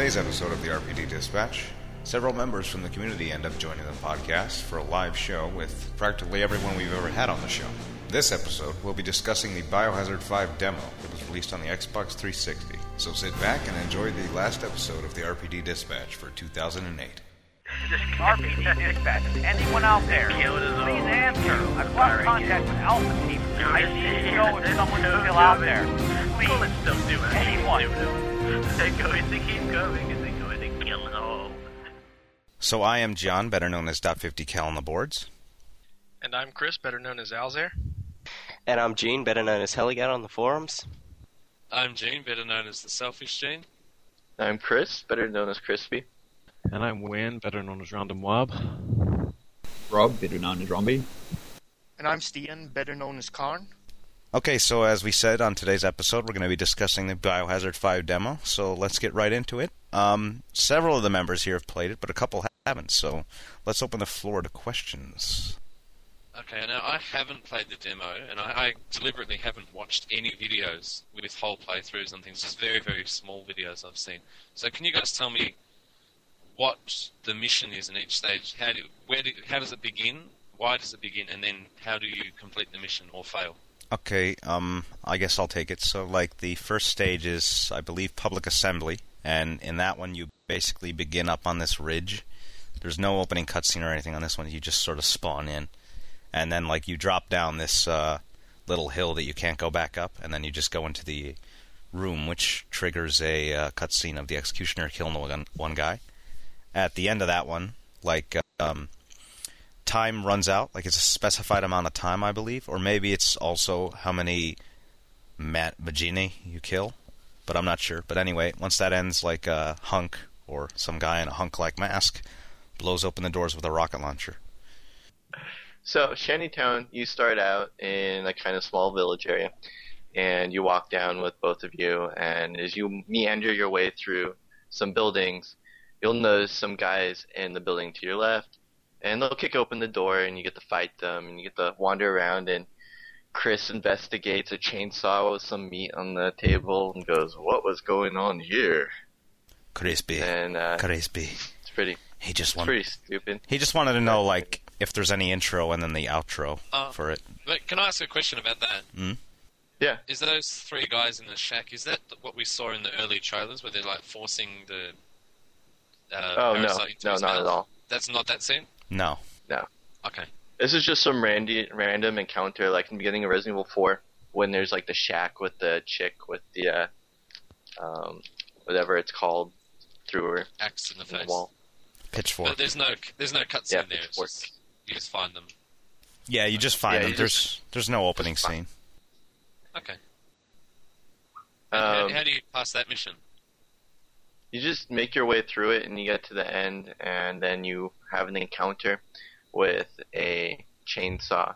today's episode of the RPD Dispatch, several members from the community end up joining the podcast for a live show with practically everyone we've ever had on the show. This episode, we'll be discussing the Biohazard 5 demo that was released on the Xbox 360. So sit back and enjoy the last episode of the RPD Dispatch for 2008. This is RPD dispatch. Anyone out there? Please answer. I've lost contact with Alpha Team. I need to know if someone's still out there. Please. still do it. Anyone. They're going to keep going and they're going to kill it all. So I am John, better known as Dot 50 Cal on the boards. And I'm Chris, better known as Alzair. And I'm Gene, better known as Heligat on the forums. I'm Gene, better known as the Selfish Gene. I'm Chris, better known as Crispy. And I'm Wayne, better known as Random Wab. Rob, better known as Romby. And I'm Stian, better known as Karn. Okay, so as we said on today's episode, we're going to be discussing the Biohazard 5 demo, so let's get right into it. Um, several of the members here have played it, but a couple haven't, so let's open the floor to questions. Okay, now I haven't played the demo, and I, I deliberately haven't watched any videos with whole playthroughs and things. Just very, very small videos I've seen. So can you guys tell me what the mission is in each stage? How do where do, how does it begin? Why does it begin? And then how do you complete the mission or fail? Okay, um, I guess I'll take it. So, like, the first stage is, I believe, public assembly, and in that one, you basically begin up on this ridge. There's no opening cutscene or anything on this one. You just sort of spawn in, and then like you drop down this uh, little hill that you can't go back up, and then you just go into the room, which triggers a uh, cutscene of the executioner killing one, guy. At the end of that one, like um, time runs out, like it's a specified amount of time, I believe, or maybe it's also how many Matt Majini you kill, but I'm not sure. But anyway, once that ends, like a hunk or some guy in a hunk-like mask blows open the doors with a rocket launcher. So, Shantytown, you start out in a kind of small village area, and you walk down with both of you, and as you meander your way through some buildings, you'll notice some guys in the building to your left, and they'll kick open the door, and you get to fight them, and you get to wander around, and Chris investigates a chainsaw with some meat on the table and goes, "What was going on here?" Crispy, And uh, crispy. it's pretty, He just wanted. pretty stupid. He just wanted to know, like, if there's any intro and then the outro Uh, for it. But can I ask a question about that? Hmm? Yeah. Is those three guys in the shack? Is that what we saw in the early trailers, where they're like forcing the? Uh, Oh no, into no, his not at all. That's not that scene. No. No. Okay. This is just some randy, random encounter, like in the beginning of Resident Evil 4, when there's like the shack with the chick with the, uh, um, whatever it's called, through her Axe in the in the face. wall. Pitchfork. But there's no there's no cutscene Yeah, there. It's pitchfork. just, you just find them. Yeah, you just find Yeah, them. There's just- there's no opening scene. Okay. And how- Um, how, do you pass that mission? You just make your way through it and you get to the end, and then you have an encounter with a chainsaw,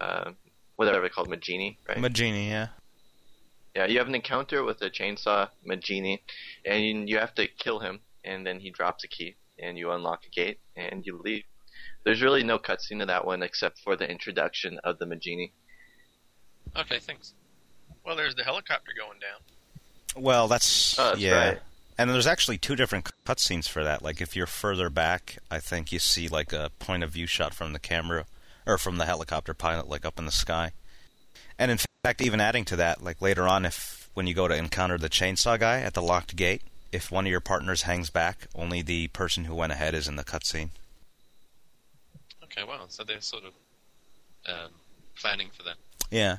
uh, whatever they called, Majini, right? Majini, yeah. Yeah, you have an encounter with a chainsaw Majini, and you have to kill him, and then he drops a key, and you unlock a gate, and you leave. There's really no cutscene to that one except for the introduction of the Majini. Okay, thanks. Well, there's the helicopter going down. Well, that's, Oh, that's yeah. right. And there's actually two different cutscenes for that. Like if you're further back, I think you see like a point of view shot from the camera or from the helicopter pilot, like up in the sky. And in fact, even adding to that, like later on, if when you go to encounter the chainsaw guy at the locked gate, if one of your partners hangs back, only the person who went ahead is in the cutscene. Okay, wow. So they're sort of um, planning for that. Yeah.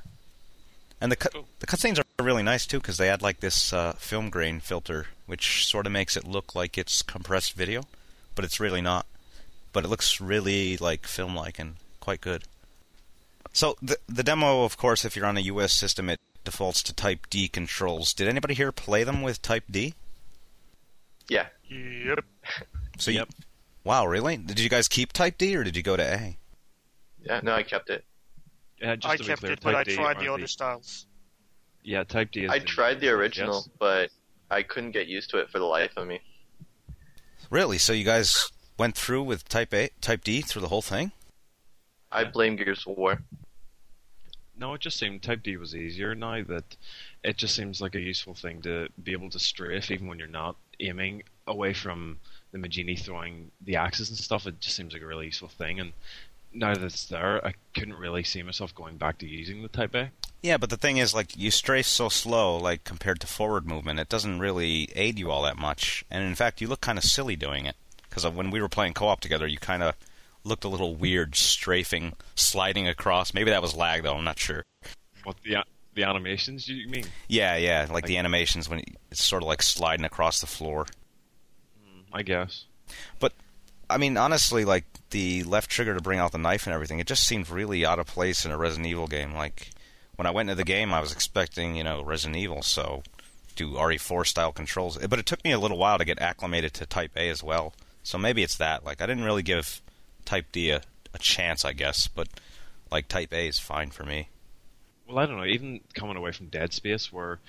And the cut Cool. the cutscenes are really nice too because they add like this uh, film grain filter, which sort of makes it look like it's compressed video, but it's really not. But it looks really like film-like and quite good. So the the demo, of course, if you're on a US system, it defaults to Type D controls. Did anybody here play them with Type D? Yeah, Yep. So you, wow, really? Did you guys keep Type D or did you go to A? yeah, no, I kept it. Yeah, just I kept clear, it, but I tried the are other styles. Yeah, Type D is. I the- tried the original, Yes. but I couldn't get used to it for the life of me. Really? So you guys went through with Type A, Type D through the whole thing? I blame Gears of War. No, it just seemed Type D was easier now. That it just seems like a useful thing to be able to strafe even when you're not aiming away from the Majini throwing the axes and stuff. It just seems like a really useful thing. And now that it's there, I couldn't really see myself going back to using the Type A. Yeah, but the thing is, like, you strafe so slow, like, compared to forward movement, it doesn't really aid you all that much. And in fact, you look kind of silly doing it. Because when we were playing co op together, you kind of looked a little weird strafing, sliding across. Maybe that was lag, though, I'm not sure. What the the animations you mean? Yeah, yeah, like the animations when it's sort of like sliding across the floor. Hmm, I guess. But I mean, honestly, like the left trigger to bring out the knife and everything, it just seemed really out of place in a Resident Evil game. Like when I went into the game, I was expecting, you know, Resident Evil, so do RE4 style controls. But it took me a little while to get acclimated to Type A as well. So maybe it's that. Like I didn't really give Type D a, a chance, I guess. But like Type A is fine for me. Well, I don't know. Even coming away from Dead Space, where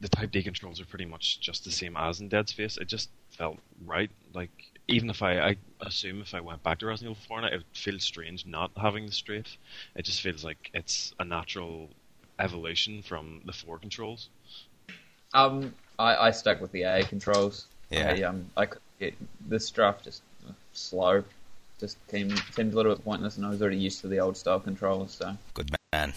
the Type D controls are pretty much just the same as in Dead Space, it just felt right. Like even if I, I assume if I went back to Resident Evil 4 now, it would feel strange not having the strafe. It just feels like it's a natural evolution from the 4 controls. Um, I, I stuck with the A controls. Yeah. I, um, I could get this draft just uh, slow. Just seemed, seemed a little bit pointless, and I was already used to the old style controls. So Good man.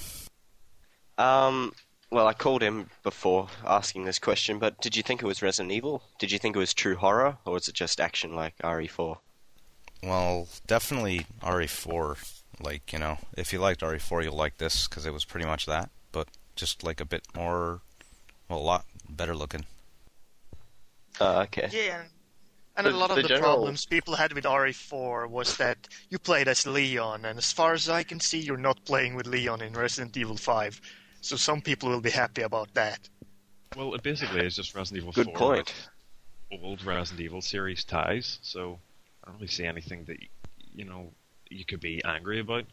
Um, well, I called him before asking this question, but did you think it was Resident Evil? Did you think it was true horror, or was it just action like E RE4? Well, definitely RE4. Like, you know, if you liked RE4, you'll like this because it was pretty much that, but just like a bit more, well, a lot better looking. Uh, okay. Yeah, and- and a lot of the the, general- problems people had with RE4 was that you played as Leon, and as far as I can see, you're not playing with Leon in Resident Evil 5. So some people will be happy about that. Well, it basically is just Resident Evil Good 4 point. old Resident Evil series ties, so I don't really see anything that, you know, you could be angry about.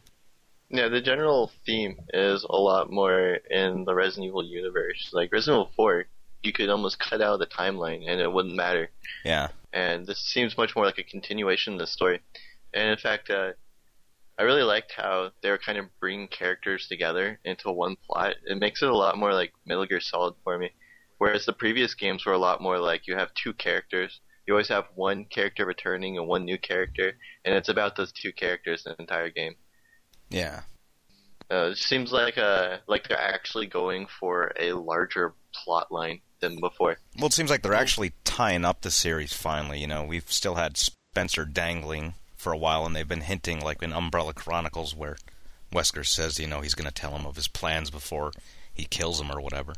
Yeah, the general theme is a lot more in the Resident Evil universe. Like Resident Evil 4, you could almost cut out the timeline and it wouldn't matter. Yeah. And this seems much more like a continuation of the story. And in fact, uh, I really liked how they were kind of bringing characters together into one plot. It makes it a lot more like Metal Gear Solid for me. Whereas the previous games were a lot more like you have two characters. You always have one character returning and one new character, and it's about those two characters the entire game. Yeah. Uh, it seems like uh like they're actually going for a larger plot line than before. Well, it seems like they're actually tying up the series finally. You know, we've still had Spencer dangling for a while, and they've been hinting, like in Umbrella Chronicles, where Wesker says, you know, he's going to tell him of his plans before he kills him or whatever.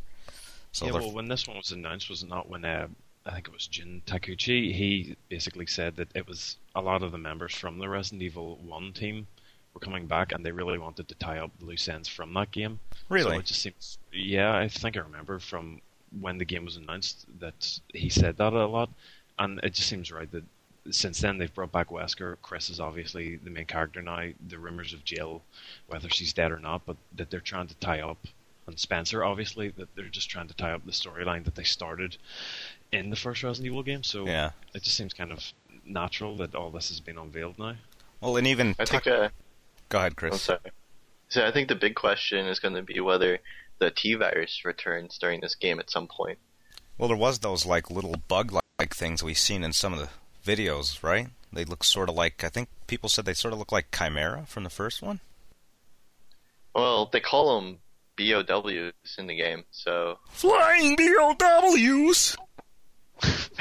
So yeah, they're- well, when this one was announced, was it not when uh, I think it was Jun Takeuchi? He basically said that it was a lot of the members from the Resident Evil One team were coming back, and they really wanted to tie up loose ends from that game. Really? So it just seems. Yeah, I think I remember from when the game was announced that he said that a lot, and it just seems right that since then they've brought back Wesker. Chris is obviously the main character now. The rumors of Jill, whether she's dead or not, but that they're trying to tie up, and Spencer obviously that they're just trying to tie up the storyline that they started in the first Resident Evil game. So Yeah. it just seems kind of natural that all this has been unveiled now. well, and even I think Tuck- uh, go ahead, I'm Chris. sorry. So I think the big question is going to be whether the T virus returns during this game at some point. Well, there was those like little bug-like things we've seen in some of the videos, right? They look sort of like I think people said they sort of look like Chimera from the first one. Well, they call them BOWs in the game, so Flying BOWs.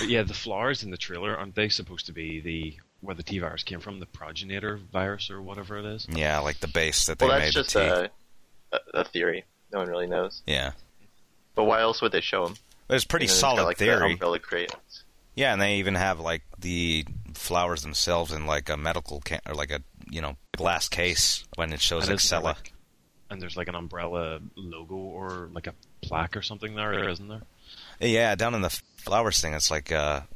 But yeah, the flowers in the trailer aren't they supposed to be the where the T virus came from, the progenitor virus or whatever it is? Yeah, like the base that they well, made that's just the T. a, a a theory. No one really knows. Yeah, But why else would they show them? But it's pretty And then it's solid got, like, the theory. umbrella crayons. Yeah, and they even have like the flowers themselves in like a medical ca- or like a you know glass case when it shows And isn't there, Excella. like- and there's like an umbrella logo or like a plaque or something there, isn't there? Yeah, down in the flowers thing, it's like a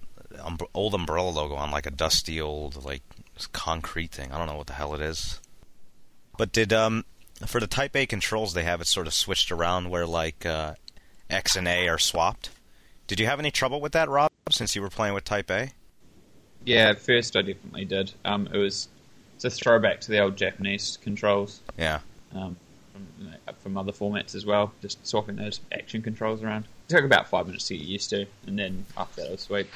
um, old umbrella logo on like a dusty old like concrete thing. I don't know what the hell it is. But did um for the Type A controls they have it sort of switched around where like uh, X and A are swapped. Did you have any trouble with that, Rob? Since you were playing with Type A? yeah, at first I definitely did. Um, it was it's a throwback to the old Japanese controls. Yeah. Um, from, you know, from other formats as well. Just swapping those action controls around. took about five minutes to get used to, and then after that it was sweet.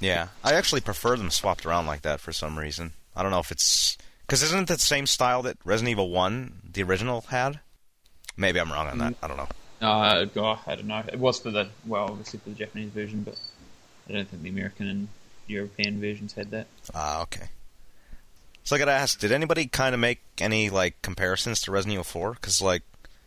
Yeah, I actually prefer them swapped around like that for some reason. I don't know if it's because isn't it the same style that Resident Evil One, the original, had? Maybe I'm wrong on that. I don't know. Uh, God, I don't know. It was for the well, obviously for the Japanese version, but I don't think the American and European versions had that. Ah, okay. So I gotta ask, did anybody kind of make any like comparisons to Resident Evil 4? Because like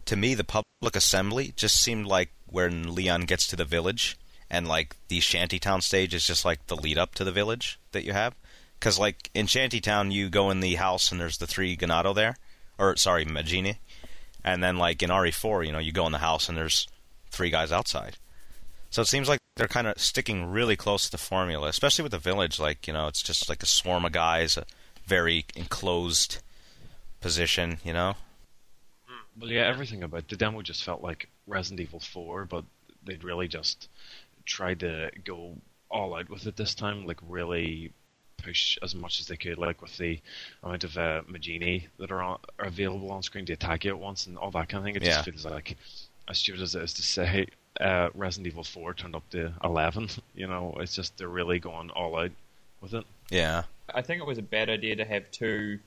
to me, the public assembly just seemed like when Leon gets to the village, and like the shantytown stage is just like the lead up to the village that you have. Because like in shantytown, you go in the house and there's the three Ganado there, or sorry, Majini, and then like in RE4, you know, you go in the house and there's three guys outside. So it seems like they're kind of sticking really close to the formula, especially with the village. Like you know, it's just like a swarm of guys, a very enclosed position. You know. Well, yeah, everything about the demo just felt like Resident Evil 4, but they'd really just tried to go all out with it this time, like really push as much as they could, like with the amount of uh, Majini that are, on, are available on screen to attack you at once and all that kind of thing. It Yeah. just feels like, as stupid as it is to say, uh, Resident Evil 4 turned up to 11. You know, it's just they're really going all out with it. Yeah. I think it was a bad idea to have two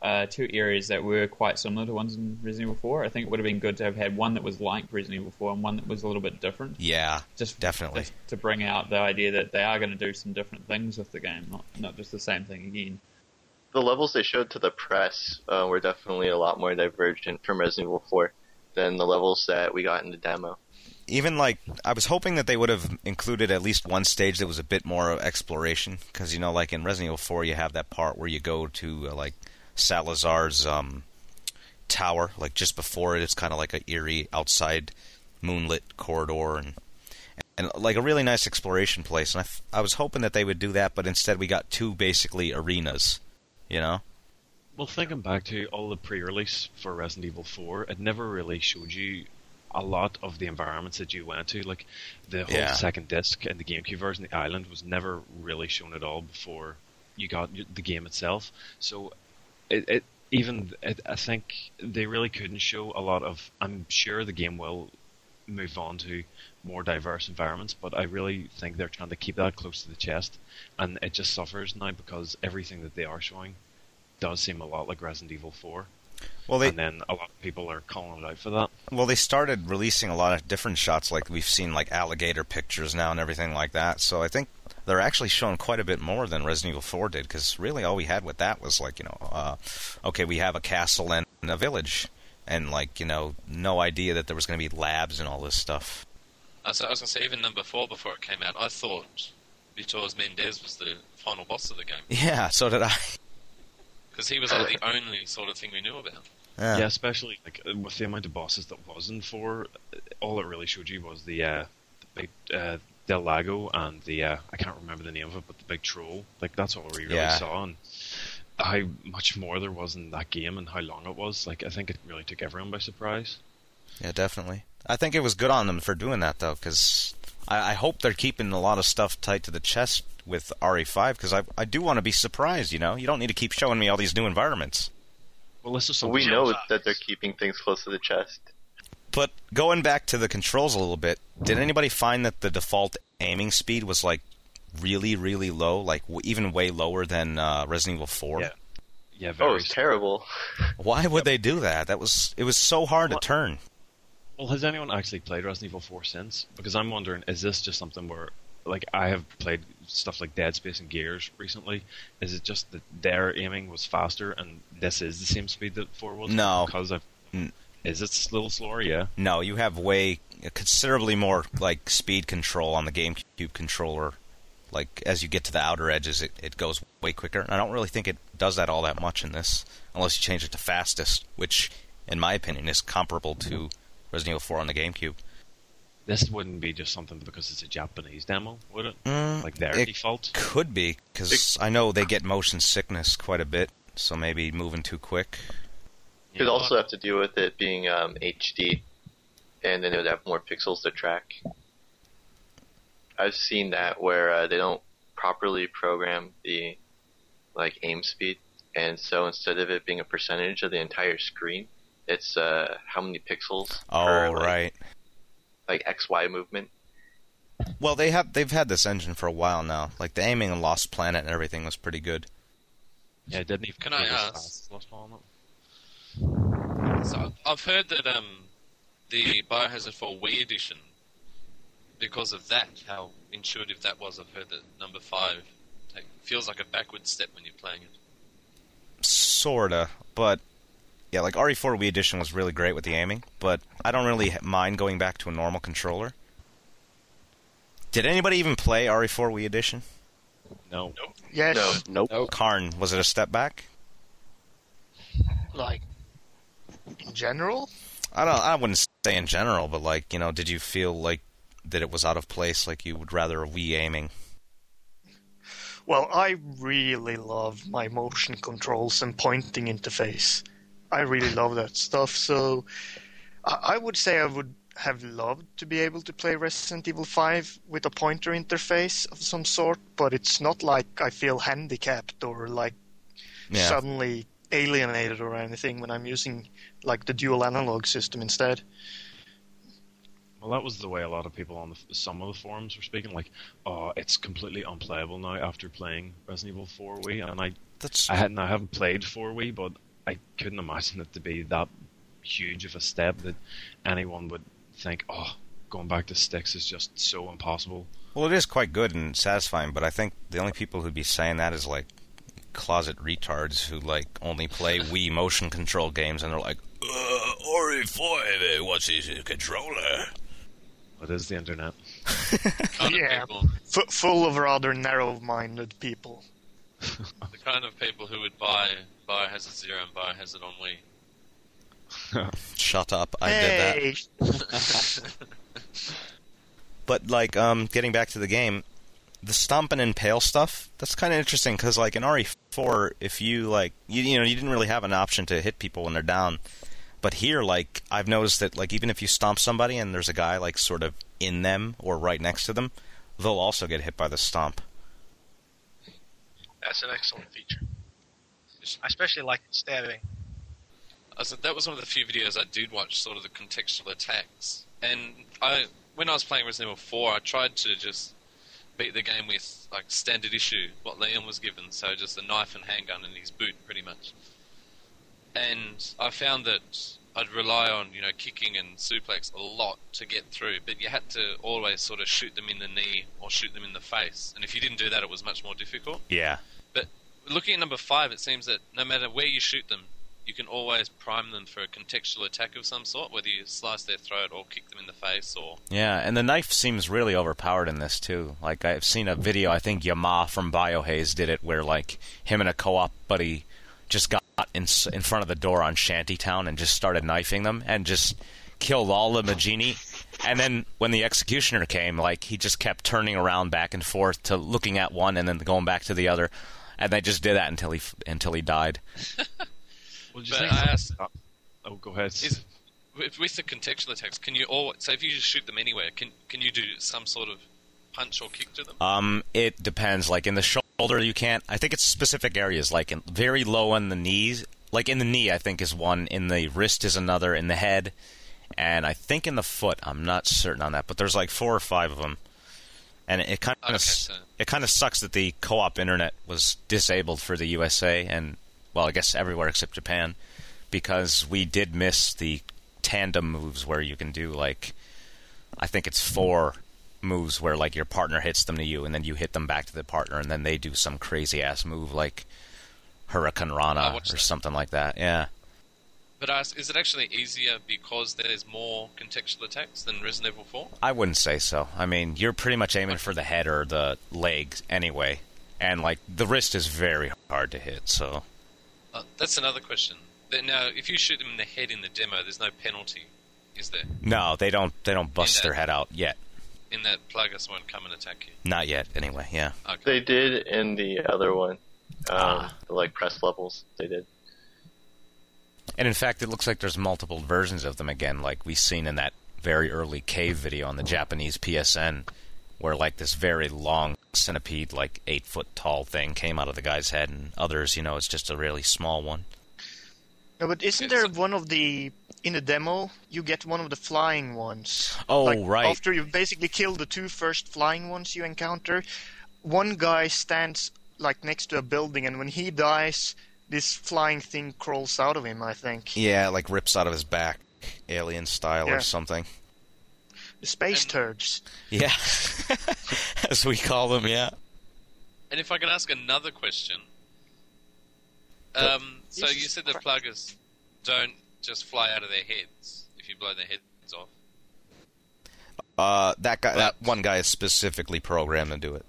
uh, two areas that were quite similar to ones in Resident Evil 4. I think it would have been good to have had one that was like Resident Evil 4 and one that was a little bit different. Yeah. Just definitely. just to bring out the idea that they are going to do some different things with the game, not not just the same thing again. The levels they showed to the press uh, were definitely a lot more divergent from Resident Evil 4 than the levels that we got in the demo. even like I was hoping that they would have included at least one stage that was a bit more of exploration because you know like in Resident Evil 4 you have that part where you go to uh, like Salazar's um, tower like just before it it's kind of like a eerie outside moonlit corridor and and like a really nice exploration place and I, f- I was hoping that they would do that but instead we got two basically arenas you know Well, thinking back to all the pre-release for Resident Evil 4, it never really showed you a lot of the environments that you went to. Like the whole Yeah. second disc and the GameCube version, the island was never really shown at all before you got the game itself. So it, it even it, I think they really couldn't show a lot of. I'm sure the game will move on to more diverse environments, but I really think they're trying to keep that close to the chest, and it just suffers now because everything that they are showing does seem a lot like Resident Evil 4. Well, they and then a lot of people are calling it out for that. Well, they started releasing a lot of different shots, like we've seen like alligator pictures now and everything like that. So I think they're actually showing quite a bit more than Resident Evil 4 did, because really all we had with that was like you know, uh, okay, we have a castle and a village, and like you know, no idea that there was going to be labs and all this stuff. Uh, so I was going to say, even number four, before it came out, I thought Bitores Mendez was the final boss of the game. Yeah, so did I. Because he was like the only sort of thing we knew about. Yeah, especially like uh, with the amount of bosses that was in 4, uh, all it really showed you was the, uh, the big uh, Del Lago and the, uh, I can't remember the name of it, but the big troll. Like, that's all we really Yeah. saw. And how much more there was in that game and how long it was. Like, I think it really took everyone by surprise. Yeah, definitely. I think it was good on them for doing that though, because I, I hope they're keeping a lot of stuff tight to the chest with RE5, because I I do want to be surprised. You know, you don't need to keep showing me all these new environments. Well, this is But we know that they're keeping things close to the chest. But going back to the controls a little bit, did anybody find that the default aiming speed was like really, really low, like w- even way lower than uh, Resident Evil 4? Yeah. Yeah, Oh, very it's terrible. Why would they do that? That was it was so hard to turn. Well, has anyone actually played Resident Evil 4 since? Because I'm wondering, is this just something where, like, I have played stuff like Dead Space and Gears recently. Is it just that their aiming was faster and this is the same speed that 4 was? No. Because I've. Mm. Is it a little slower? Yeah. No, you have way considerably more like speed control on the GameCube controller. Like as you get to the outer edges, it, it goes way quicker. And I don't really think it does that all that much in this, unless you change it to fastest, which, in my opinion, is comparable to Resident Evil 4 on the GameCube. This wouldn't be just something because it's a Japanese demo, would it? Mm, like their it default? Could be because I know they get motion sickness quite a bit, so maybe moving too quick. Could also have to do with it being um, HD, and then it would have more pixels to track. I've seen that where uh, they don't properly program the like aim speed, and so instead of it being a percentage of the entire screen, it's uh, how many pixels Oh, per like, right. like X Y movement. Well, they have they've had this engine for a while now. Like the aiming in Lost Planet and everything was pretty good. Yeah, it didn't even Can I ask- Lost Planet. So I've heard that um, the Biohazard 4 Wii edition, because of that, how intuitive that was, I've heard that number five take, feels like a backward step when you're playing it. Sorta, but yeah, like RE4 Wii Edition was really great with the aiming, but I don't really mind going back to a normal controller. Did anybody even play RE4 Wii Edition? No. Yes, No. Nope. Karn, was it a step back? like in general. I don't. I wouldn't say in general, but like you know, did you feel like that it was out of place? Like you would rather a Wii aiming? Well, I really love my motion controls and pointing interface. I really love that stuff. So I, I would say I would have loved to be able to play Resident Evil 5 with a pointer interface of some sort, but it's not like I feel handicapped or like Yeah. suddenly alienated or anything when I'm using like the dual analog system instead. Well, that was the way a lot of people on the, some of the forums were speaking. Like, oh, it's completely unplayable now after playing Resident Evil 4 Wii, and I, That's I hadn't, I haven't played 4 Wii, but I couldn't imagine it to be that huge of a step that anyone would think, oh, going back to sticks is just so impossible. well, it is quite good and satisfying. But I think the only people who'd be saying that is like closet retards who like only play Wii motion control games, and they're like, uh, RE4, what's his controller? What is the internet. Kind Yeah. of people, F- full of rather narrow-minded people. the kind of people who would buy Biohazard Zero and Biohazard on Wii. Shut up! I did that. hey, But like, um, getting back to the game, the stomp and impale stuff. That's kind of interesting because like in RE4, if you like, you, you know, you didn't really have an option to hit people when they're down. But here, like, I've noticed that like even if you stomp somebody and there's a guy like sort of in them or right next to them, they'll also get hit by the stomp. That's an excellent feature. I especially like stabbing. I said that was one of the few videos I did watch, sort of the contextual attacks. And I, when I was playing Resident Evil 4, I tried to just beat the game with like standard issue, what Leon was given, so just a knife and handgun and his boot, pretty much. And I found that I'd rely on you know kicking and suplex a lot to get through, but you had to always sort of shoot them in the knee or shoot them in the face, and if you didn't do that, it was much more difficult. Yeah. But looking at number five, it seems that no matter where you shoot them, you can always prime them for a contextual attack of some sort, whether you slice their throat or kick them in the face or. Yeah, and the knife seems really overpowered in this too. Like I've seen a video, I think Yama from Biohaze did it, where like him and a co-op buddy just got in in front of the door on Shantytown and just started knifing them and just killed all the Majini. And then when the executioner came, like he just kept turning around back and forth to looking at one and then going back to the other, and they just did that until he until he died. Well, do you But think I asked- Oh, go ahead. Is with, with the contextual attacks, can you all so if you just shoot them anywhere, can can you do some sort of punch or kick to them? Um, it depends. Like in the shoulder, you can't. I think it's specific areas, like in, very low on the knees. Like in the knee, I think is one. In the wrist is another. In the head, and I think in the foot. I'm not certain on that, but there's like four or five of them. And it kind of Okay, so- it kind of sucks that the co-op internet was disabled for the USA and well, I guess everywhere except Japan, because we did miss the tandem moves where you can do like I think it's four moves where like your partner hits them to you and then you hit them back to the partner and then they do some crazy ass move like Hurricane Rana or that. something like that. Yeah. But ask, is it actually easier because there's more contextual attacks than Resident Evil 4? I wouldn't say so. I mean, you're pretty much aiming for the head or the legs anyway. And like the wrist is very hard to hit, so Uh, that's another question. Then Now, if you shoot them in the head in the demo, there's no penalty, is there? no, they don't they don't bust that- their head out yet. In that Plagas won't come and attack you. Not yet anyway, yeah. Okay. They did in the other one, um, Ah. the, like press levels. They did. And in fact, it looks like there's multiple versions of them again, like we've seen in that very early cave video on the Japanese PSN, where like this very long centipede, like eight foot tall thing came out of the guy's head, and others, you know, it's just a really small one. No, but isn't there one of the in the demo? You get one of the flying ones. Oh, like, right. After you basically kill the two first flying ones you encounter, one guy stands like next to a building, and when he dies, this flying thing crawls out of him. I think Yeah, like rips out of his back, alien style Yeah. or something. The space And- turds. Yeah, as we call them. Yeah. And if I can ask another question. Um, so you said the Plagas don't just fly out of their heads if you blow their heads off. Uh, that guy, that one guy is specifically programmed to do it.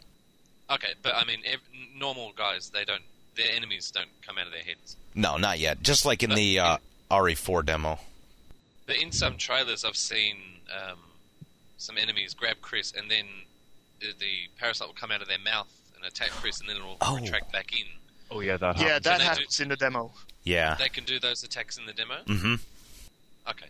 Okay, but I mean, ev- normal guys, they don't. Their enemies don't come out of their heads. No, not yet. Just like in But the uh, RE4 demo. But in some trailers, I've seen um, some enemies grab Chris, and then the, the parasite will come out of their mouth and attack Chris, and then it will Oh. retract back in. Oh yeah, that Yeah, happens. that they do- happens in the demo. Yeah. They can do those attacks in the demo. Mm-hmm. Okay.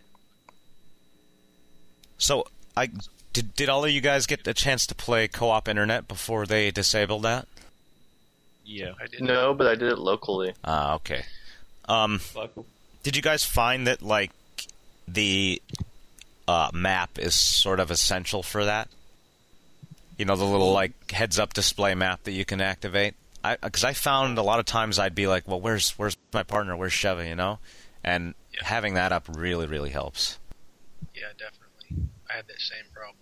So, I did. Did all of you guys get a chance to play co-op internet before they disabled that? Yeah. I did No, but I did it locally. Ah, okay. Um, Local. did you guys find that like the uh, map is sort of essential for that? You know, the little like heads-up display map that you can activate. Because I found a lot of times I'd be like, well, where's where's my partner? Where's Sheva? You know, and Yeah. having that up really really helps. Yeah, definitely. I had that same problem.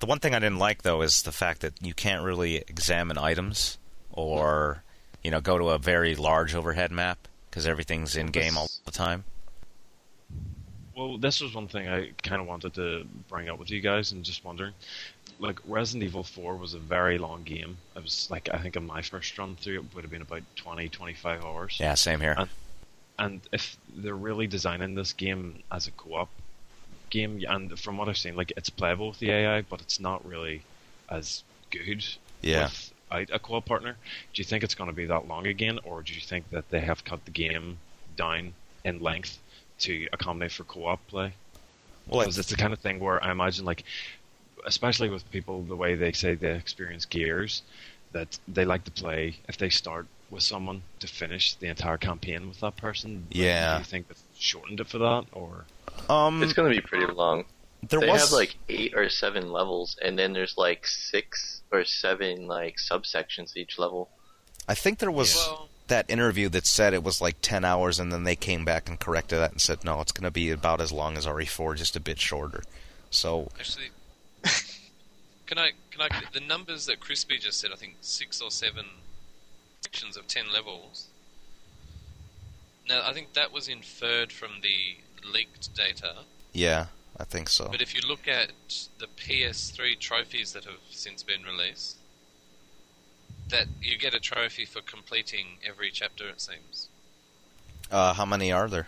The one thing I didn't like though is the fact that you can't really examine items or you know go to a very large overhead map because everything's in game all the time. Well, this was one thing I kind of wanted to bring up with you guys, and just wondering, like Resident Evil 4 was a very long game. It was like I think on my first run through it would have been about 20, 25 hours. Yeah, same here. And, and if they're really designing this game as a co-op game, and from what I've seen, like it's playable with the AI, but it's not really as good Yeah. without a co-op partner. Do you think it's going to be that long again, or do you think that they have cut the game down in length to accommodate for co-op play? Well, Because it's the kind of thing where I imagine, like, especially with people, the way they say they experience Gears, that they like to play if they start with someone to finish the entire campaign with that person. Like, Yeah. Do you think they've shortened it for that, or um, It's going to be pretty long. there they was have like eight or seven levels, and then there's like six or seven like subsections each level. I think there was Well, that interview that said it was like 10 hours and then they came back and corrected that and said no, it's going to be about as long as RE4 just a bit shorter. So, actually, can I can I the numbers that Crispy just said? I think six or seven sections of ten levels. Now, I think that was inferred from the leaked data. yeah, I think so. But if you look at the PS3 trophies that have since been released, that you get a trophy for completing every chapter. It seems Uh, how many are there?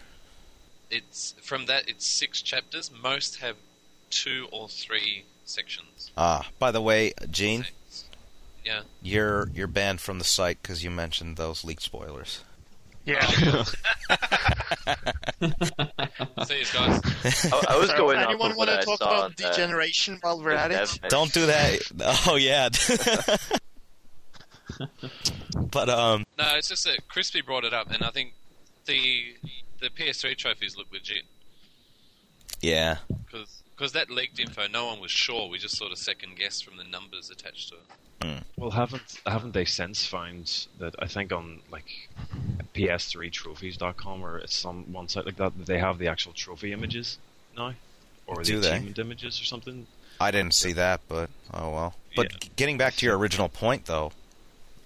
it's from that it's six chapters. Most have two or three sections. Ah, by the way, Gene, Six. Yeah. you're you're banned from the site because you mentioned those leaked spoilers. Yeah. See you guys. I, I was So, going off anyone of want I to talk about degeneration while we're at it? Don't do that. Oh yeah. but um, No, it's just that Crispy brought it up, and I think the the PS3 trophies look legit yeah. because that leaked info, no one was sure. We just sort of second guessed from the numbers attached to it. well, haven't haven't they since found that I think on like PS3Trophies.com or some one site like that, that they have the actual trophy images now, or Do the they? achievement images or something? I didn't see that, but oh well. But Yeah. getting back to your original point, though,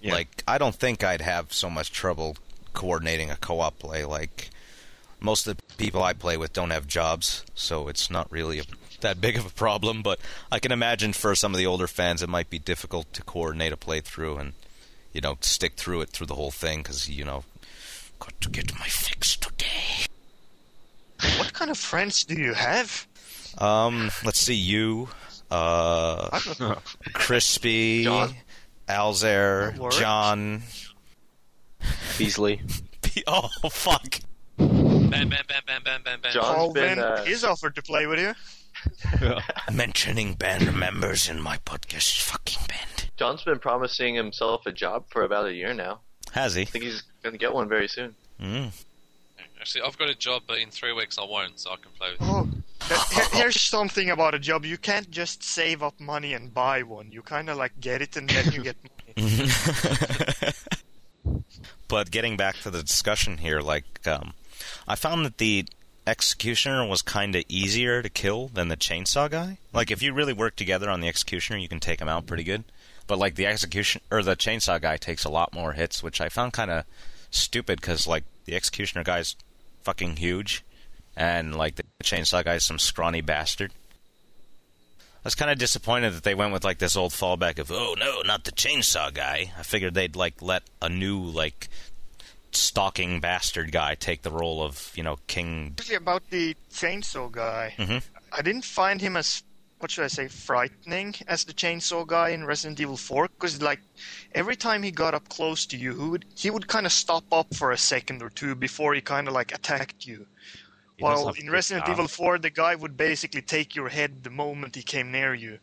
Yeah. like I don't think I'd have so much trouble coordinating a co-op play. Like most of the people I play with don't have jobs, so it's not really a, that big of a problem. But I can imagine for some of the older fans, it might be difficult to coordinate a playthrough and you know stick through it through the whole thing because you know got to get my fix today. What kind of friends do you have? Um, let's see you, uh, I don't know. Crispy, John. Alzair, John. Beasley. Oh fuck! Bam, bam, bam, bam, bam, bam, bam. John's Paul been, Van uh, is offered to play with you. Mentioning band members in my podcast, fucking band. John's been promising himself a job for about a year now. Has he? I think he's going to get one very soon. Mm. Actually, I've got a job, but in three weeks I won't, so I can play with you. Oh, that, here- here's something about a job. You can't just save up money and buy one. You kind of like get it and then you get money. but getting back to the discussion here, like um, I found that the executioner was kind of easier to kill than the chainsaw guy. Like if you really work together on the executioner, you can take him out pretty good. But like the execution or the chainsaw guy takes a lot more hits, which I found kind of stupid because like the executioner guy's fucking huge, and like the chainsaw guy's some scrawny bastard. I was kind of disappointed that they went with like this old fallback of oh no, not the chainsaw guy. I figured they'd like let a new like stalking bastard guy take the role of you know king. About the chainsaw guy, Mhm. I didn't find him as what should I say frightening as the chainsaw guy in Resident Evil 4 because like every time he got up close to you, he would he would kind of stop up for a second or two before he kind of like attacked you. He does in Resident. Evil 4, the guy would basically take your head the moment he came near you.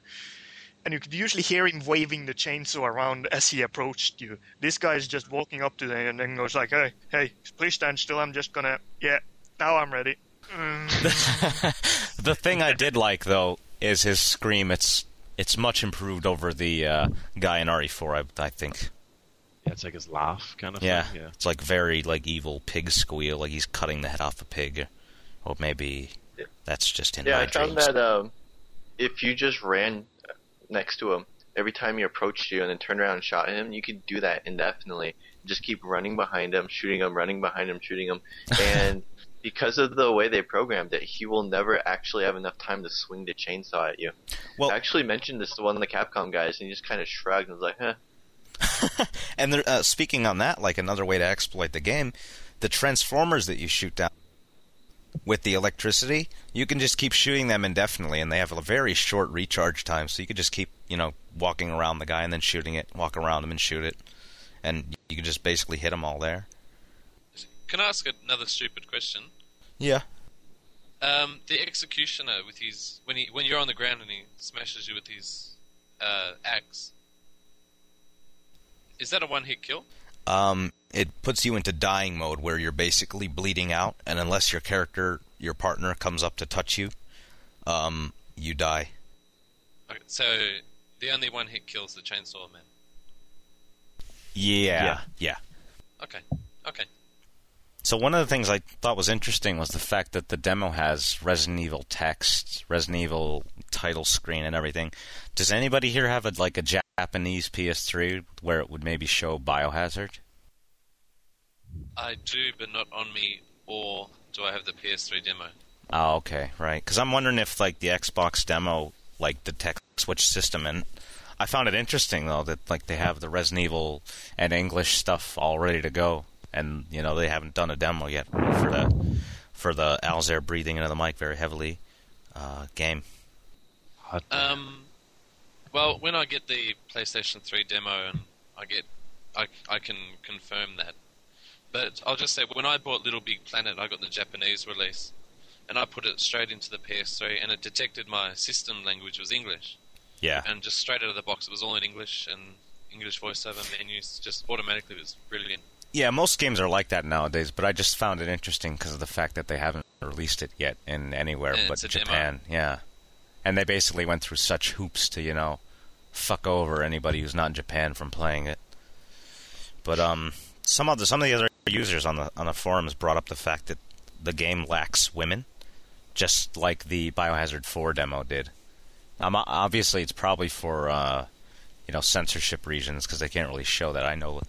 And you could usually hear him waving the chainsaw around as he approached you. This guy is just walking up to them and then goes like, "Hey, hey, please stand still. I'm just gonna, yeah, now I'm ready." Mm. the thing I did like though is his scream. It's it's much improved over the uh, guy in RE4. I, I think. Yeah, it's like his laugh kind of Yeah, thing. Yeah. it's like very like evil pig squeal, like he's cutting the head off a pig, or maybe that's just in Yeah, my I found dreams. that um, if you just ran next to him every time he approached you and then turned around and shot him, you could do that indefinitely. Just keep running behind him, shooting him, running behind him, shooting him, and because of the way they programmed it, he will never actually have enough time to swing the chainsaw at you. Well- I actually mentioned this to one of the Capcom guys, and he just kind of shrugged and was like, "Huh." And there, uh, speaking on that, like another way to exploit the game, the transformers that you shoot down with the electricity, you can just keep shooting them indefinitely, and they have a very short recharge time. So you could just keep, you know, walking around the guy and then shooting it, walk around him and shoot it, and you can just basically hit them all there. Can I ask another stupid question? Yeah. Um, the executioner with his when he when you're on the ground and he smashes you with his uh, axe. Is that a one-hit kill? Um, it puts you into dying mode where you're basically bleeding out, and unless your character, your partner, comes up to touch you, um, you die. Okay, so the only one-hit kills the chainsaw man. Yeah. Yeah. Yeah. Okay, okay. So one of the things I thought was interesting was the fact that the demo has Resident Evil text, Resident Evil title screen, and everything. Does anybody here have a, like a Japanese PS3 where it would maybe show Biohazard? I do, but not on me. Or do I have the PS3 demo? Oh, okay, right. Because I'm wondering if like the Xbox demo like detects which system, and I found it interesting though that like they have the Resident Evil and English stuff all ready to go, and you know they haven't done a demo yet for the for the Alzair breathing into the mic very heavily uh, game. Hot Um, well, when I get the PlayStation 3 demo, and I get, I, I can confirm that. But I'll just say, when I bought Little Big Planet, I got the Japanese release, and I put it straight into the PS3, and it detected my system language was English, Yeah, and just straight out of the box, it was all in English and English voiceover menus, just automatically. It was brilliant. yeah. Most games are like that nowadays, but I just found it interesting because of the fact that they haven't released it yet in anywhere And but a demo. Japan. Yeah, and they basically went through such hoops to you know fuck over anybody who's not in Japan from playing it. But um, some of the some of the other users on the on the forums brought up the fact that the game lacks women, just like the Biohazard 4 demo did. Um, obviously, it's probably for uh, you know censorship reasons because they can't really show that. I know,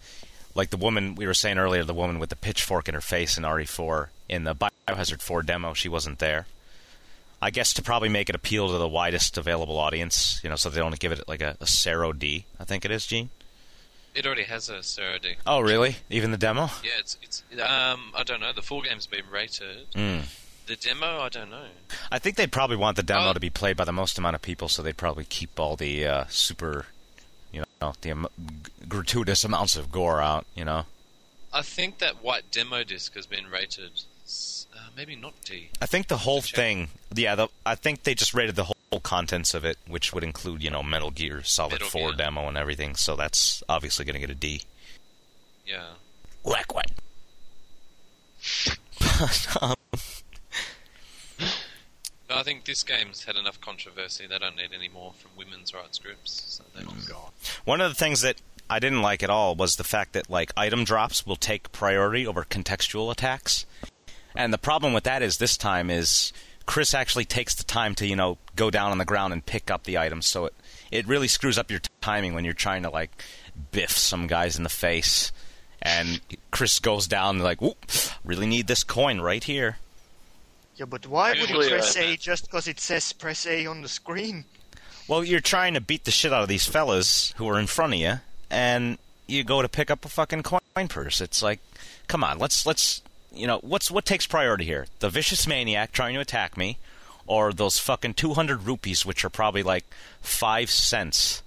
like the woman we were saying earlier, the woman with the pitchfork in her face in RE4 in the Biohazard 4 demo, she wasn't there. I guess to probably make it appeal to the widest available audience, you know, so they don't give it like a, a Cero D. I think it is, Gene. It already has a Cero D. Oh, really? Even the demo? Yeah, it's it's um I don't know. The full game's been rated. Mm. The demo, I don't know. I think they'd probably want the demo Oh. to be played by the most amount of people, so they'd probably keep all the uh, super, you know, the g- gratuitous amounts of gore out. You know, I think that white demo disc has been rated. Uh, maybe not D. I think the whole thing. Yeah, the, I think they just rated the whole contents of it, which would include, you know, Metal Gear Solid Metal 4 Gear. demo and everything. So that's obviously going to get a D. Yeah. Whack whack. But um, But I think this game's had enough controversy. They don't need any more from women's rights groups. So go. one of the things that I didn't like at all was the fact that like item drops will take priority over contextual attacks. And the problem with that is this time is Chris actually takes the time to, you know, go down on the ground and pick up the items, so it it really screws up your timing when you're trying to like biff some guys in the face. And Chris goes down like, "Whoop, really need this coin right here." Yeah, but why would you Usually, press A just because it says press A on the screen? Well, you're trying to beat the shit out of these fellas who are in front of you, and you go to pick up a fucking coin purse. It's like, come on, let's let's you know what's what takes priority here? The vicious maniac trying to attack me, or those fucking 200 rupees, which are probably like five cents.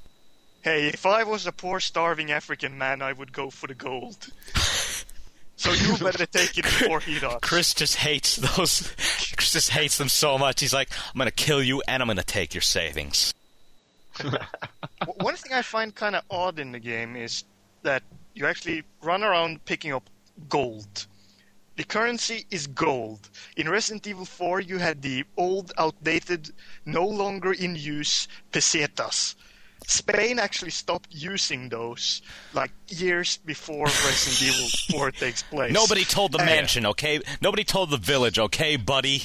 Hey, if I was a poor, starving African man, I would go for the gold. so you better take it before he does. Chris just hates those. Chris just hates them so much. He's like, I'm gonna kill you, and I'm gonna take your savings. One thing I find kind of odd in the game is that you actually run around picking up gold. The currency is gold. In Resident Evil 4, you had the old, outdated, no longer in use pesetas. Spain actually stopped using those like years before Resident Evil 4 takes place. Nobody told the Uh, mansion, okay? Nobody told the village, okay, buddy?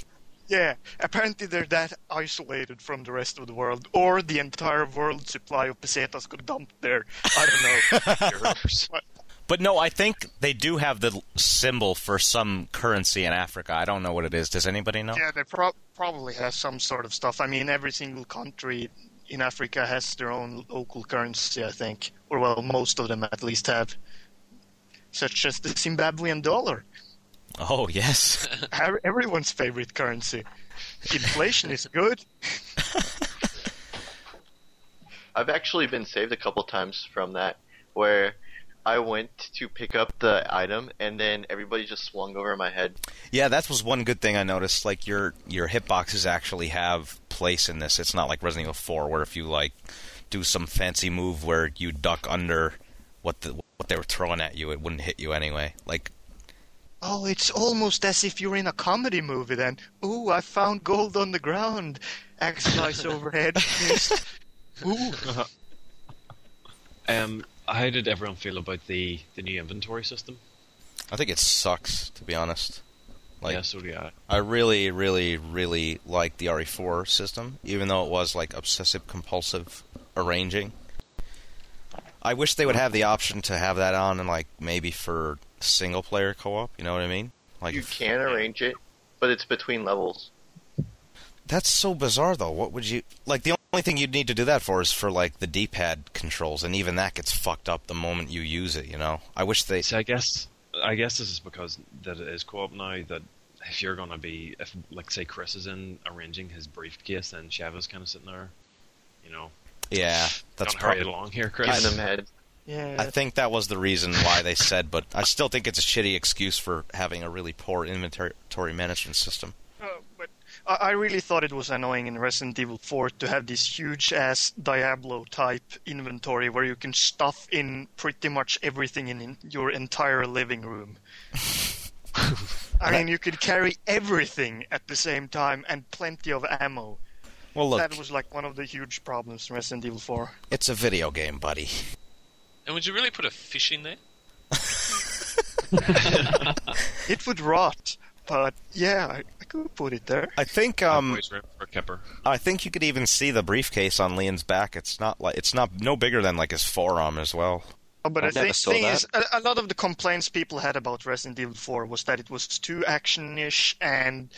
Yeah, apparently they're that isolated from the rest of the world, or the entire world supply of pesetas got dumped there. I don't know. But- But no, I think they do have the symbol for some currency in Africa. I don't know what it is. Does anybody know? yeah, they pro- probably have some sort of stuff. I mean, every single country in Africa has their own local currency, I think, or well, most of them at least have, such as the Zimbabwean dollar, Oh, yes. Everyone's favorite currency. Inflation is good. I've actually been saved a couple times from that, where I went to pick up the item and then everybody just swung over my head. yeah, that was one good thing I noticed. Like your your hitboxes actually have place in this. It's not like Resident Evil 4 where if you like do some fancy move where you duck under what the what they were throwing at you, it wouldn't hit you anyway. Like Oh, it's almost as if you're in a comedy movie then. Ooh, I found gold on the ground. Axe flies overhead. Missed. Ooh. Um, how did everyone feel about the, the new inventory system? I think it sucks to be honest. Like yeah, so do I. I really, really, really like the RE4 system, even though it was like obsessive compulsive arranging. I wish they would have the option to have that on and like maybe for single player co-op. You know what I mean? Like You if- can arrange it, but it's between levels. That's so bizarre though. What would you like? The only thing you'd need to do that for is for like the D-pad controls, and even that gets fucked up the moment you use it. You know? I wish they. So I guess I guess this is because that it is co-op now. That if you're gonna be, if like say Chris is in arranging his briefcase, then Sheva's kind of sitting there, you know, Yeah, that's don't hurry probably. along here, Giving Chris. them head. Yeah. I think that was the reason why they said, but I still think it's a shitty excuse for having a really poor inventory management system. But I I really thought it was annoying in Resident Evil 4 to have this huge ass Diablo type inventory where you can stuff in pretty much everything in, in your entire living room. I mean, you could carry everything at the same time and plenty of ammo. Well, look, That was like one of the huge problems in Resident Evil 4. it's a video game, buddy. And would you really put a fish in there? It would rot, but yeah, I, I could put it there. I think um always room for a. I think you could even see the briefcase on Leon's back. It's not like it's not no bigger than like his forearm as well. Oh, but I the thing, saw thing that. is, a, a lot of the complaints people had about Resident Evil 4 was that it was too action-ish and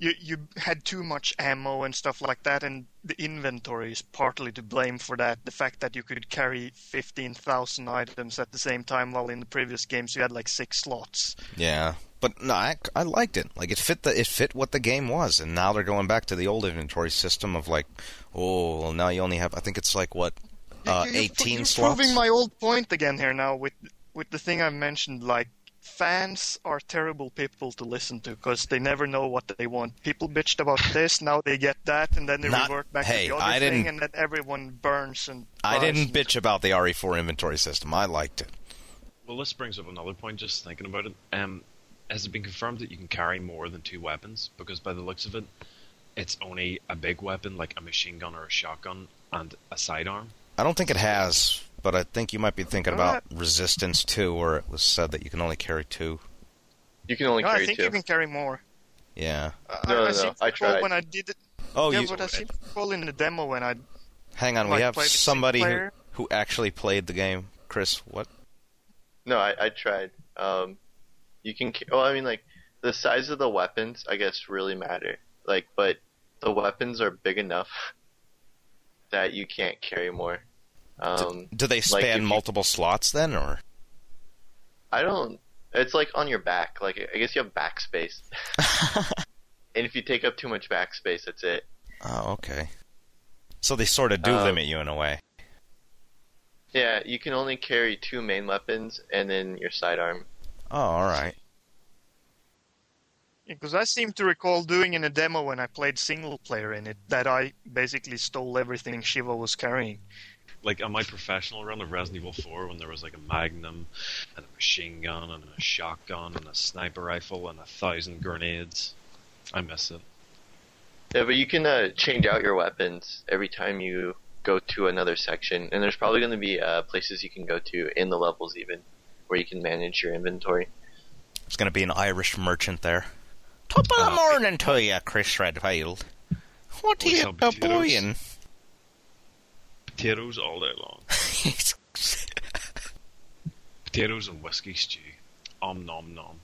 you you had too much ammo and stuff like that, and the inventory is partly to blame for that. The fact that you could carry 15,000 items at the same time, while in the previous games you had like six slots. Yeah, but no, I, I liked it. Like it fit the it fit what the game was, and now they're going back to the old inventory system of like, oh, well, now you only have. I think it's like what, uh, You- you- eighteen you're slots. proving my old point again here now with with the thing I mentioned. Like fans are terrible people to listen to because they never know what they want. People bitched about this, now they get that, and then they Not- revert back hey, to the other I thing, didn't- and then everyone burns and. I didn't and- bitch about the RE4 inventory system. I liked it. Well, this brings up another point. Just thinking about it, um, has it been confirmed that you can carry more than two weapons? Because by the looks of it, it's only a big weapon like a machine gun or a shotgun and a sidearm. I don't think it has, but I think you might be thinking about Resistance 2, where it was said that you can only carry two. You can only No, carry I think two. you can carry more. Yeah. I- No, I, no, I no, seem I tried. when I did it. Oh, yeah, you. but I seem to in the demo when I Hang on, we have played the single somebody who, who actually played the game. Chris, what? No, I, I tried. Um, you can. ca- Well, I mean, like the size of the weapons, I guess, really matter. Like, but the weapons are big enough that you can't carry more. Um, Do they like, span you- multiple slots then, or? I don't. It's like on your back. Like I guess you have backspace, and if you take up too much backspace, that's it. Oh, okay. So they sort of do Um, limit you in a way. Yeah, you can only carry two main weapons and then your sidearm. Oh, all right. Because I seem to recall doing in a demo when I played single player in it that I basically stole everything Sheva was carrying. Like on my professional run of Resident Evil 4, when there was like a Magnum and a machine gun and a shotgun and a sniper rifle and a thousand grenades. I miss it. Yeah, but you can uh, change out your weapons every time you go to another section, and there's probably going to be uh, places you can go to in the levels even where you can manage your inventory. It's going to be an Irish merchant there. Top of the Uh, morning to you, Chris Redfield. What are you sell potatoes. Potatoes all day long. Potatoes and whiskey stew. Om nom nom.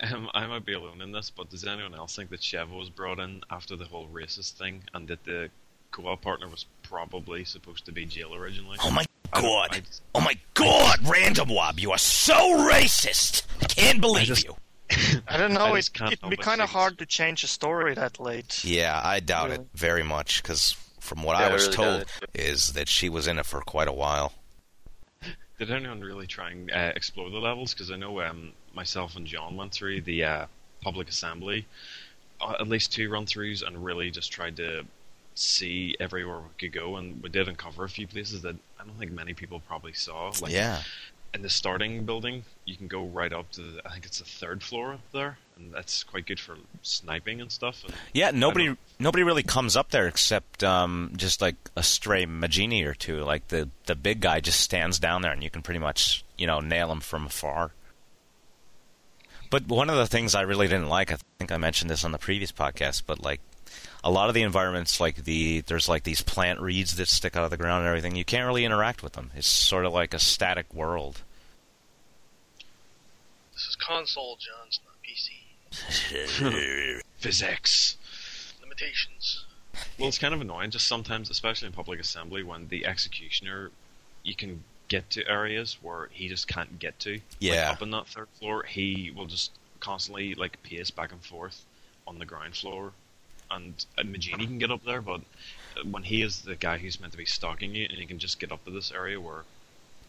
Um, I might be alone in this, but does anyone else think that Sheva was brought in after the whole racist thing, and that the co-op partner was probably supposed to be Jill originally? Oh my god! I- Oh my god, Random Wob, you are so racist! I can't believe just- you. I don't know, I it, it'd be kind of hard to change a story that late. Yeah, I doubt Really? it very much, because from what Yeah, I I was really told, is that she was in it for quite a while. Did anyone really try and uh, explore the levels? Because I know um, myself and John went through the uh, public assembly, uh, at least two run-throughs, and really just tried to see everywhere we could go. And we did uncover a few places that I don't think many people probably saw. Like yeah. in the starting building, you can go right up to the, I think it's the third floor up there, and that's quite good for sniping and stuff. And Yeah, nobody nobody really comes up there except um, just like a stray Majini or two. Like the the big guy just stands down there, and you can pretty much you know nail him from afar. But one of the things I really didn't like, I think I mentioned this on the previous podcast, but like a lot of the environments, like the there's like these plant reeds that stick out of the ground and everything. You can't really interact with them. It's sort of like a static world. This is console, John. It's not PC. physics. Limitations. Well, it's kind of annoying, just sometimes, especially in public assembly, when the executioner, you can get to areas where he just can't get to. Yeah. Like up on that third floor, he will just constantly like pace back and forth on the ground floor, and uh, Majini can get up there, but when he is the guy who's meant to be stalking you, and he can just get up to this area where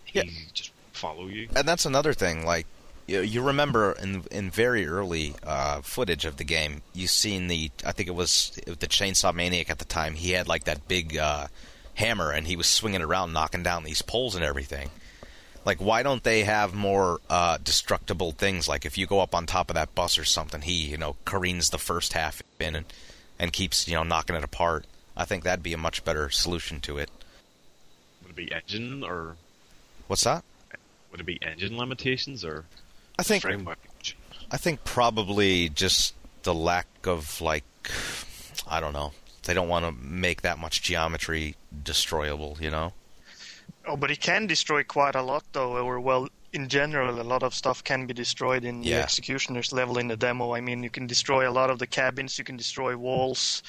he Yeah. just follow you. and that's another thing. Like you, you remember in in very early uh, footage of the game, you seen the I think it was the Chainsaw Maniac at the time. He had like that big uh, hammer, and he was swinging around, knocking down these poles and everything. Like, why don't they have more uh, destructible things? Like, if you go up on top of that bus or something, he you know careens the first half in and and keeps you know knocking it apart. I think that'd be a much better solution to it. Would it be engine or What's that? would it be engine limitations or I think framework? I think probably just the lack of like I don't know. They don't want to make that much geometry destroyable, you know. Oh, but it can destroy quite a lot, though. Or well, in general, a lot of stuff can be destroyed in the executioner's level in the demo. I mean, you can destroy a lot of the cabins. You can destroy walls.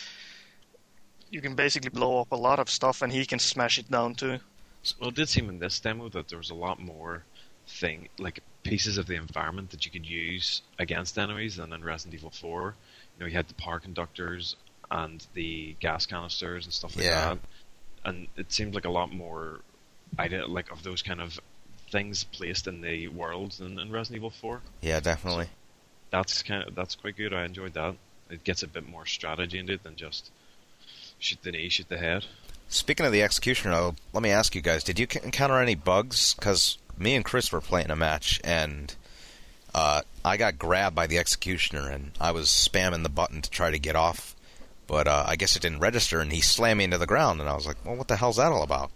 You can basically blow up a lot of stuff, and he can smash it down too. Well, it did seem in this demo that there was a lot more thing, like pieces of the environment that you could use against enemies than in Resident Evil 4. You know, you had the power conductors and the gas canisters and stuff like Yeah. that. And it seemed like a lot more, idea, like of those kind of things placed in the world than in Resident Evil 4. Yeah, definitely. That's kind of that's quite good. I enjoyed that. It gets a bit more strategy into it than just shoot the knee, shoot the head. Speaking of the executioner, though, let me ask you guys: Did you encounter any bugs? Because me and Chris were playing a match, and uh, I got grabbed by the executioner and I was spamming the button to try to get off, but uh, I guess it didn't register and he slammed me into the ground and I was like, well, what the hell's that all about?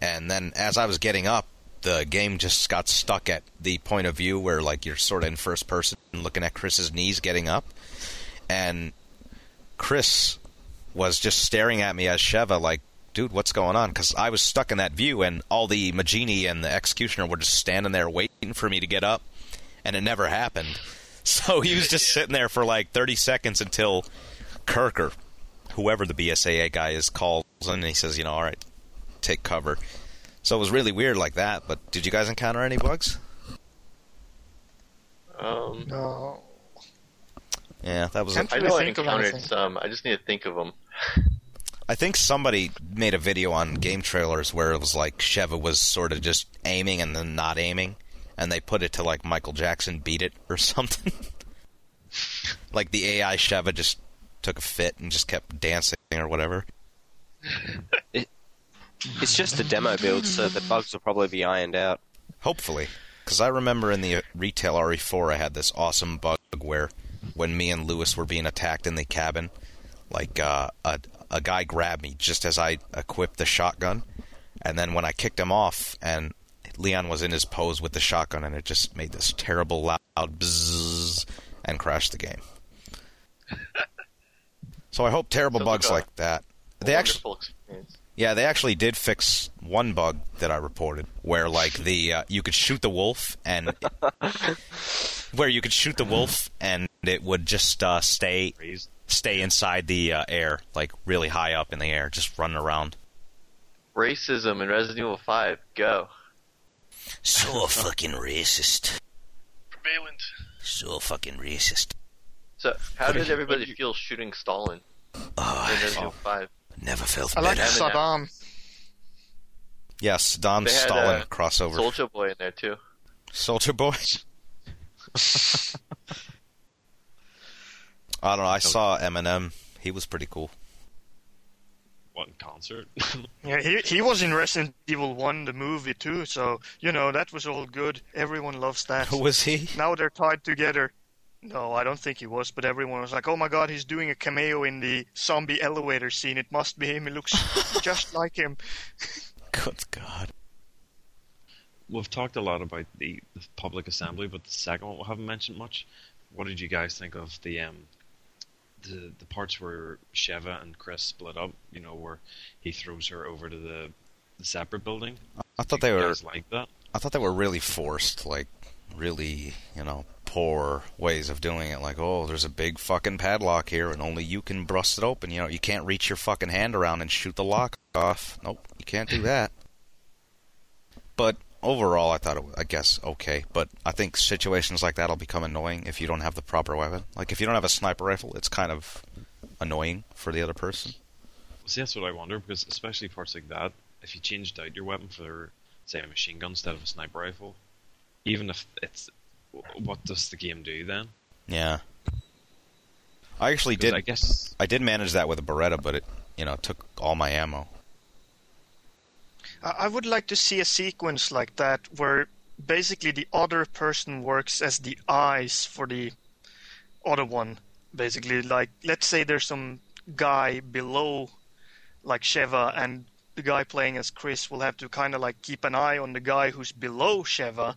And then as I was getting up, the game just got stuck at the point of view where like you're sort of in first person looking at Chris's knees getting up, and Chris was just staring at me as Sheva like. Dude, what's going on? Because I was stuck in that view, and all the Majini and the Executioner were just standing there waiting for me to get up, and it never happened. So he was just sitting there for like 30 seconds until Kirker, whoever the BSAA guy is, calls and he says, you know, all right, take cover. So it was really weird like that. But did you guys encounter any bugs? Um, No. Yeah, that was. Can't I know I encountered some. I just need to think of them. I think somebody made a video on game trailers where it was like Sheva was sort of just aiming and then not aiming, and they put it to like Michael Jackson beat it or something. like the AI Sheva just took a fit and just kept dancing or whatever. It's just a demo build, so the bugs will probably be ironed out. Hopefully. Because I remember in the retail RE4, I had this awesome bug where when me and Luis were being attacked in the cabin, like uh, a, a guy grabbed me just as I equipped the shotgun. And then when I kicked him off, and Leon was in his pose with the shotgun, and it just made this terrible loud bzzz and crashed the game. so I hope terrible Sounds bugs like that. A They actually, experience. Yeah, they actually did fix one bug that I reported, where like the uh, you could shoot the wolf and where you could shoot the wolf and it would just uh, stay stay inside the uh, air, like really high up in the air, just running around. Racism in Resident Evil 5. Go. So fucking racist. Prevalent. So fucking racist. So, how did everybody feel shooting Stalin in Oh, Resident Evil 5? Never felt I like better. Eminem. Saddam. Yes, Dom They had, Stalin uh, crossover. Soldier Boy in there too. Soldier Boy. I don't know. I saw Eminem. He was pretty cool. What in concert? Yeah, he he was in Resident Evil One, the movie too. So you know that was all good. Everyone loves that. Who was he? Now they're tied together. No, I don't think he was, but everyone was like, "Oh my God, he's doing a cameo in the zombie elevator scene. It must be him. He looks just like him." Good God. We've talked a lot about the, the public assembly, but the second one we haven't mentioned much. What did you guys think of the um the the parts where Sheva and Chris split up? You know, where he throws her over to the, the separate building. I thought Did they you were. guys like that. I thought they were really forced, like really, you know, poor ways of doing it. Like, oh, there's a big fucking padlock here, and only you can bust it open. You know, you can't reach your fucking hand around and shoot the lock off. Nope, you can't do that. But overall, I thought it was, I guess, okay. But I think situations like that'll become annoying if you don't have the proper weapon. Like, if you don't have a sniper rifle, it's kind of annoying for the other person. See, that's what I wonder because especially parts like that, if you changed out your weapon for say a machine gun instead of a sniper rifle, even if it's what does the game do then? Yeah. I actually did. I guess I did manage that with a Beretta, but it, you know, took all my ammo. I I would like to see a sequence like that where basically the other person works as the eyes for the other one. Basically, like let's say there's some guy below, like Sheva, and the guy playing as Chris will have to kind of like keep an eye on the guy who's below Sheva,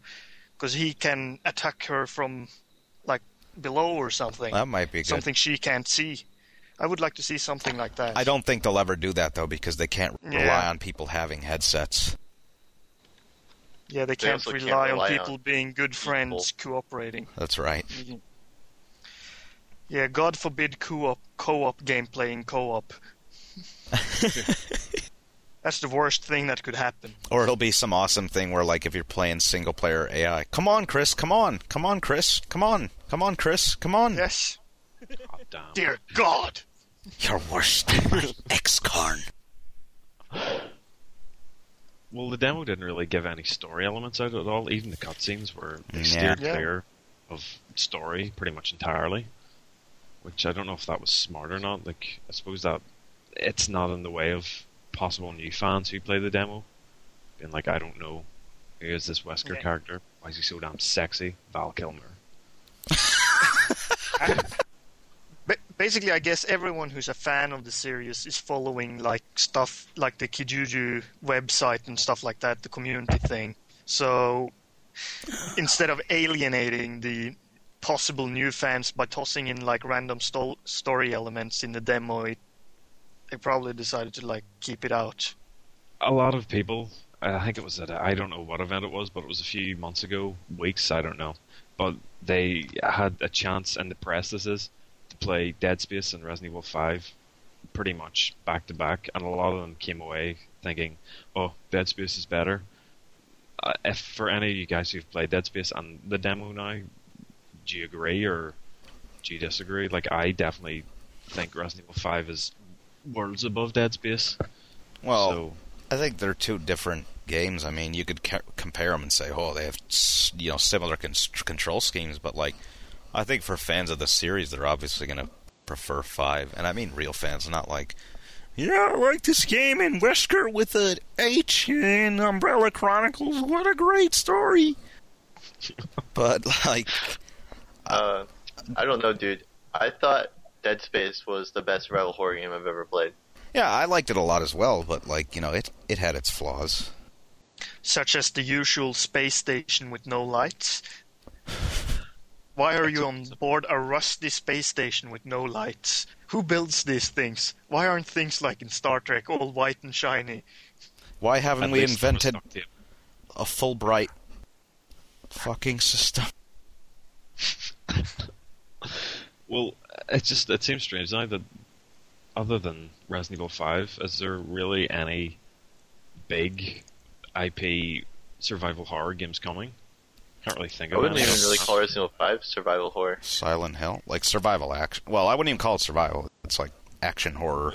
because he can attack her from like below or something. That might be good. something she can't see. I would like to see something like that. I don't think they'll ever do that though, because they can't rely Yeah. on people having headsets. Yeah, they They can't also can't rely on people on being good friends, cooperating. That's right. Yeah, God forbid co-op, co-op gameplay in co-op. That's the worst thing that could happen. Or it'll be some awesome thing where, like, if you're playing single player AI, come on, Chris, come on, come on, Chris, come on, come on, Chris, come on. Yes. hot damn. Dear God. You're worse than my ex-carn. Well, the demo didn't really give any story elements out at all. Even the cutscenes were they Yeah. steered Yeah. clear of story pretty much entirely. Which I don't know if that was smart or not. Like, I suppose that it's not in the way of possible new fans who play the demo. Being like, I don't know, who is this Wesker Yeah. character? Why is he so damn sexy? Val Kilmer. Basically, I guess everyone who's a fan of the series is following like stuff like the Kijuju website and stuff like that, the community thing. So instead of alienating the possible new fans by tossing in like random sto- story elements in the demo, it, they probably decided to like keep it out. a lot of people. I think it was at I don't know what event it was, but it was a few months ago, weeks I don't know. But they had a chance in the press. This is to play Dead Space and Resident Evil Five, pretty much back to back, and a lot of them came away thinking, "Oh, Dead Space is better." Uh, if for any of you guys who've played Dead Space and the demo now, do you agree or do you disagree? Like I definitely think Resident Evil Five is worlds above Dead Space. Well, so I think they're two different games. I mean, you could ca- compare them and say, "Oh, they have you know similar con- control schemes," but like, I think for fans of the series, they're obviously going to prefer five, and I mean real fans, not like. Yeah, I like this game in Wesker with a H in Umbrella Chronicles. What a great story! but like, Uh, I don't know, dude. I thought Dead Space was the best Rebel horror game I've ever played. yeah, I liked it a lot as well. But like, you know, it it had its flaws. Such as the usual space station with no lights. Why are you on board a rusty space station with no lights? Who builds these things? Why aren't things like in Star Trek all white and shiny? Why haven't at we least a invented stock a Fulbright fucking system? Well, it just it seems strange now that other than Resident Evil Five, is there really any big IP survival horror games coming? Can't really think I of wouldn't any. even really call Resident Evil 5 survival horror. Silent Hill, like survival action. Well, I wouldn't even call it survival. It's like action horror.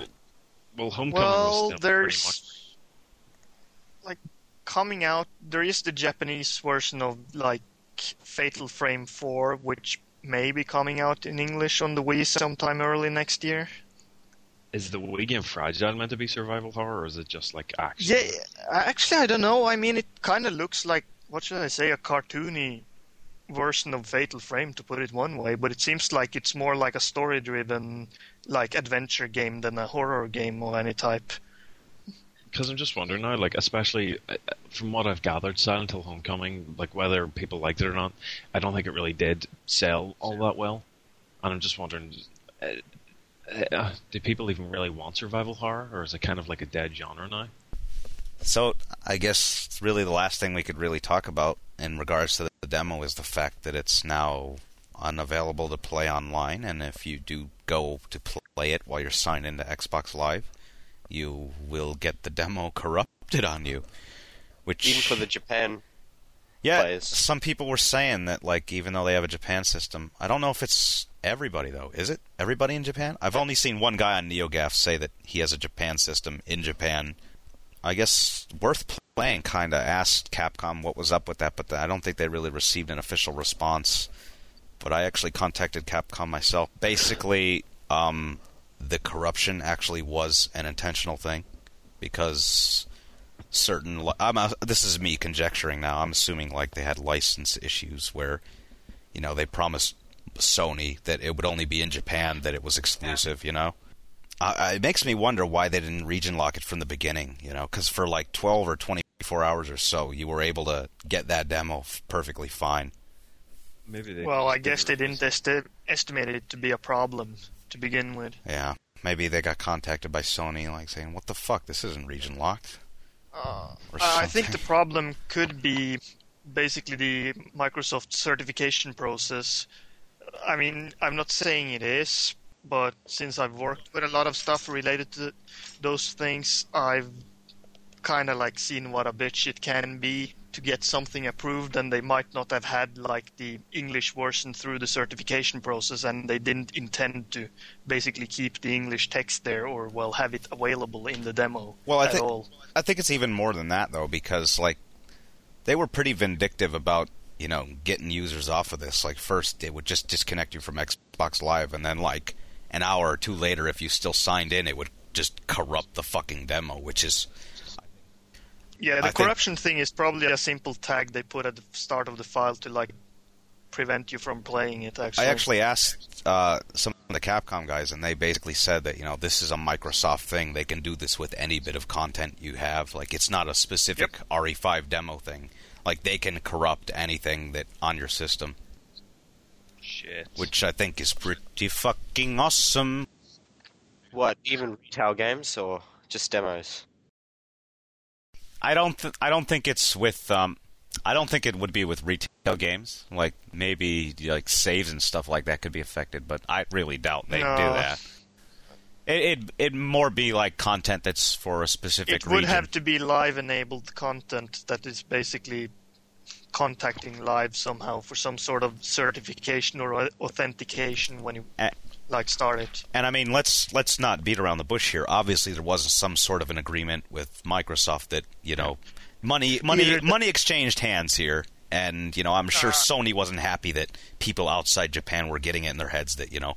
Well, Homecoming Well, was pretty there's much. like coming out. There is the Japanese version of like Fatal Frame 4, which may be coming out in English on the Wii sometime early next year. Is the Wii game Fragile meant to be survival horror, or is it just like action? Yeah, actually, I don't know. I mean, it kind of looks like what should I say, a cartoony version of Fatal Frame, to put it one way. But it seems like it's more like a story-driven, like adventure game than a horror game of any type. Because I'm just wondering now, like especially uh, from what I've gathered, Silent Hill Homecoming, like whether people liked it or not, I don't think it really did sell all that well. And I'm just wondering, uh, uh, do people even really want survival horror, or is it kind of like a dead genre now? So I guess really the last thing we could really talk about in regards to the demo is the fact that it's now unavailable to play online, and if you do go to play it while you're signed into Xbox Live, you will get the demo corrupted on you. Which Even for the Japan yeah, players. some people were saying that like even though they have a Japan system, I don't know if it's everybody though. Is it everybody in Japan? I've only seen one guy on NeoGaf say that he has a Japan system in Japan. I guess worth playing kind of asked Capcom what was up with that, but I don't think they really received an official response. But I actually contacted Capcom myself. Basically, um, the corruption actually was an intentional thing because certain li- I'm uh, this is me conjecturing now. I'm assuming like they had license issues where you know they promised Sony that it would only be in Japan that it was exclusive, you know. Uh, it makes me wonder why they didn't region lock it from the beginning, you know, cuz for like 12 or 24 hours or so you were able to get that demo f- perfectly fine. Maybe they. Well, I guess they didn't release esti- estimate it to be a problem to begin with. Yeah. Maybe they got contacted by Sony like saying, "What the fuck? This isn't region locked." Uh, I think the problem could be basically the Microsoft certification process. I mean, I'm not saying it is, but since I've worked with a lot of stuff related to those things, I've kind of like seen what a bitch it can be to get something approved, and they might not have had like the English version through the certification process, and they didn't intend to basically keep the English text there or well have it available in the demo Well, I at think all. I think it's even more than that though, because like they were pretty vindictive about you know getting users off of this. Like first they would just disconnect you from Xbox Live, and then like an hour or two later, if you still signed in, it would just corrupt the fucking demo, which is Yeah, the I think- corruption thing is probably a simple tag they put at the start of the file to like prevent you from playing it. Actually, I actually asked uh, some of the Capcom guys, and they basically said that you know this is a Microsoft thing. They can do this with any bit of content you have. Like it's not a specific RE5 demo thing. Like they can corrupt anything that on your system, Shit. which I think is pretty fucking awesome. What, even retail games or just demos? I don't. Th- I don't think it's with. Um, I don't think it would be with retail games. Like maybe like saves and stuff like that could be affected, but I really doubt they No. do that. It it it more be like content that's for a specific it would region. have to be live enabled content that is basically contacting live somehow for some sort of certification or authentication when you. Like started. And I mean, let's let's not beat around the bush here. Obviously, there wasn't some sort of an agreement with Microsoft that you know, money money Either money exchanged hands here. And you know, I'm sure uh. Sony wasn't happy that people outside Japan were getting it in their heads that you know,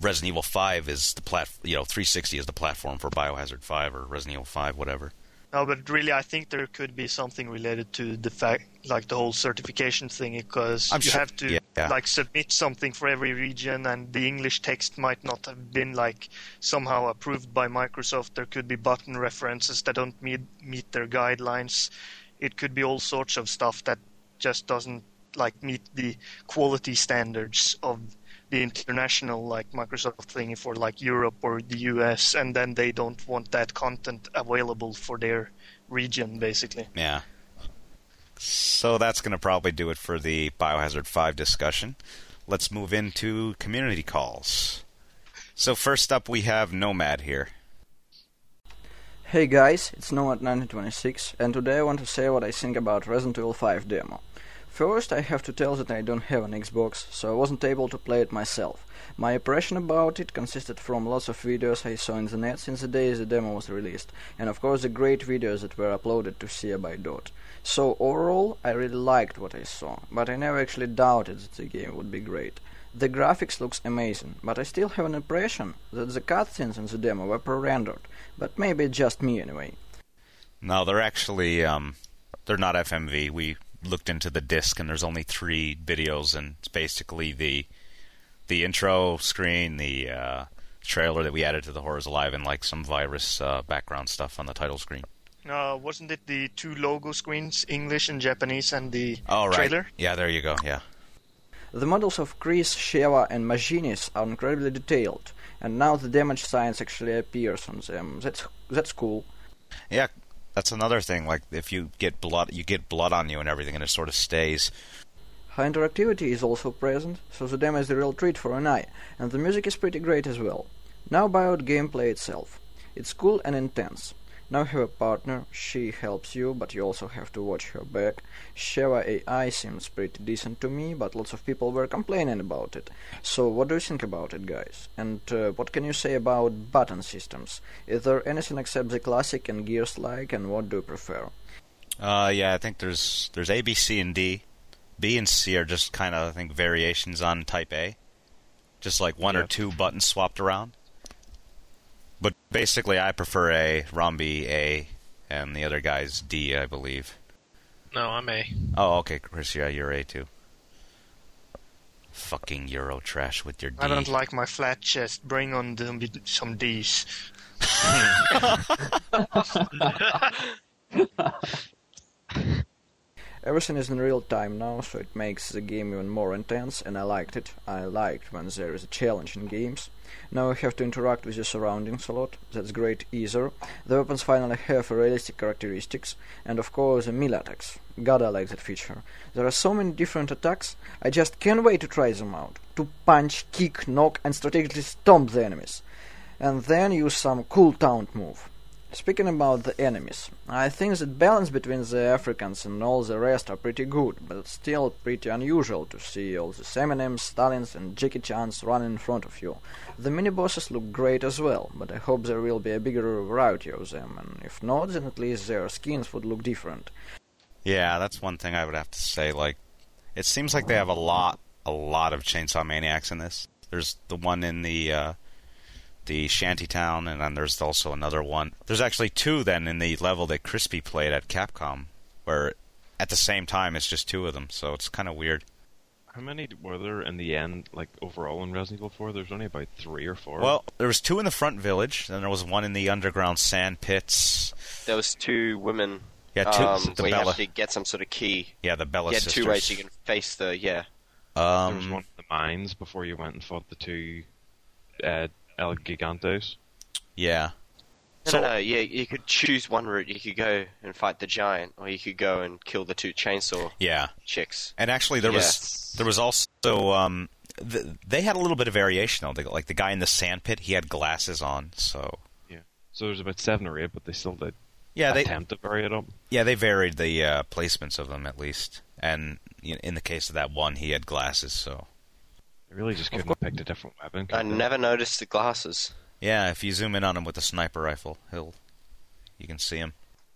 Resident Evil 5 is the plat, you know, 360 is the platform for Biohazard 5 or Resident Evil 5, whatever. No, but really, I think there could be something related to the fact, like the whole certification thing, because I'm you sure- have to yeah, yeah. like submit something for every region, and the English text might not have been like somehow approved by Microsoft. There could be button references that don't meet meet their guidelines. It could be all sorts of stuff that just doesn't like meet the quality standards of the international like Microsoft thing for like Europe or the US, and then they don't want that content available for their region, basically. Yeah. So that's going to probably do it for the Biohazard 5 discussion. Let's move into community calls. So first up, we have Nomad here. Hey guys, it's Nomad1926, and today I want to say what I think about Resident Evil 5 demo. First, I have to tell that I don't have an Xbox, so I wasn't able to play it myself. My impression about it consisted from lots of videos I saw in the net since the day the demo was released, and of course the great videos that were uploaded to Sia by Dot. So overall, I really liked what I saw, but I never actually doubted that the game would be great. The graphics looks amazing, but I still have an impression that the cutscenes in the demo were pre-rendered, but maybe just me anyway. No, they're actually um, they're not FMV. We looked into the disc, and there's only three videos, and it's basically the the intro screen, the uh, trailer that we added to the Horrors Alive, and like some virus uh, background stuff on the title screen. Uh, wasn't it the two logo screens, English and Japanese, and the Oh, right. trailer? Yeah, there you go. Yeah. The models of Chris, Sheva, and Majinis are incredibly detailed, and now the damage science actually appears on them. That's that's cool. Yeah, that's another thing. Like if you get blood, you get blood on you and everything, and it sort of stays. High interactivity is also present, so the demo is the real treat for an eye, and the music is pretty great as well. Now about gameplay itself. It's cool and intense. Now have a partner, she helps you, but you also have to watch her back. Sheva AI seems pretty decent to me, but lots of people were complaining about it. So what do you think about it, guys? And uh, what can you say about button systems? Is there anything except the classic and Gears-like, and what do you prefer? Uh, yeah, I think there's there's A, B, C, and D. B and C are just kind of I think variations on Type A, just like one or two buttons swapped around. But basically, I prefer A, Romby A, and the other guy's D, I believe. No, I'm A. Oh, okay, Chris, yeah, you're A too. Fucking Euro trash with your D. I don't like my flat chest. Bring on them some D's. Everything is in real time now, so it makes the game even more intense, and I liked it. I liked when there is a challenge in games. Now I have to interact with your surroundings a lot. That's great either. The weapons finally have realistic characteristics, and of course the melee attacks. God, I like that feature. There are so many different attacks, I just can't wait to try them out. To punch, kick, knock, and strategically stomp the enemies. And then use some cool taunt move. Speaking about the enemies, I think that balance between the Africans and all the rest are pretty good, but still pretty unusual to see all the Eminems, Stalins, and Jackie Chans running in front of you. The mini bosses look great as well, but I hope there will be a bigger variety of them, and if not, then at least their skins would look different. Yeah, that's one thing I would have to say. Like, it seems like they have a lot, a lot of Chainsaw Maniacs in this. There's the one in the uh, the shantytown, and then there's also another one. There's actually two then in the level that Crispy played at Capcom, where at the same time it's just two of them. So it's kind of weird. How many were there in the end, like overall in Resident Evil 4? There's only about three or four. Well, there was two in the front village, then there was one in the underground sand pits. There was two women. Yeah, two. Um, the where you have to get some sort of key. Yeah, the Bella You had sisters. two ways you can face the yeah. there was Um, one in the mines before you went and fought the two uh, El Gigantes? yeah. No, So- no, no. Yeah, you could choose one route. You could go and fight the giant, or you could go and kill the two chainsaw Yeah. chicks. And actually, there was there was also um, th- they had a little bit of variation though. They- Like the guy in the sand pit, he had glasses on, so yeah. So there's about seven or eight, but they still did yeah, they attempt to vary it up. yeah they varied the uh, placements of them at least. And in the case of that one, he had glasses, so They really just couldn't have picked a different weapon. I they? never noticed the glasses. yeah. If you zoom in on him with a sniper rifle, he'll you can see him.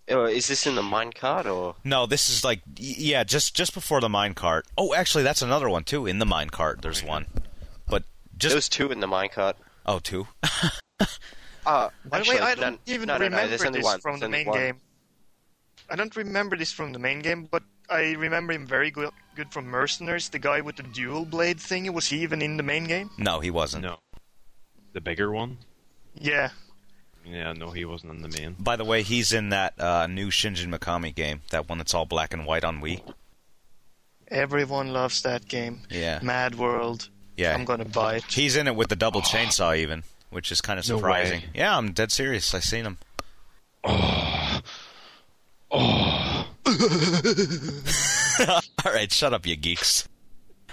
Oh, is this in the minecart or? No, this is like yeah, just just before the minecart. Oh, actually, that's another one too. In the minecart, there's one. But just There was two in the minecart. oh, two. Uh, By the actually, way, I don't even no, no, no, remember only this one. from There's the main one. game. I don't remember this from the main game, but I remember him very good, good from Mercenaries. The guy with the dual blade thing. Was he even in the main game? No, he wasn't. No. The bigger one? Yeah. Yeah, no, he wasn't in the main. By the way, he's in that uh, new Shinji Mikami game, that one that's all black and white on Wii. Everyone loves that game. Yeah, Mad World. yeah. I'm gonna buy it. He's in it with the double chainsaw, even, which is kind of No surprising. way. Yeah, I'm dead serious. I seen him. Oh. All right, shut up, you geeks.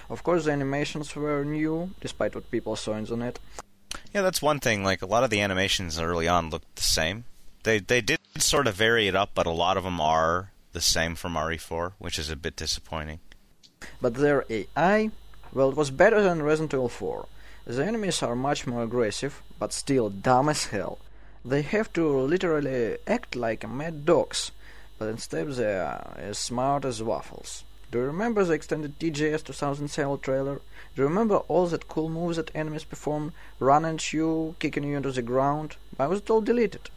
Of course, the animations were new, despite what people saw in the net. Yeah, that's one thing. Like a lot of the animations early on looked the same. They they did sort of vary it up, but a lot of them are the same from RE4, which is a bit disappointing. But their AI, well, it was better than Resident Evil 4. The enemies are much more aggressive, but still dumb as hell. They have to literally act like mad dogs, but instead they are as smart as waffles. Do you remember the extended TGS 2007 trailer? Do you remember all that cool moves that enemies perform, run at you, kicking you into the ground? Why was it all deleted?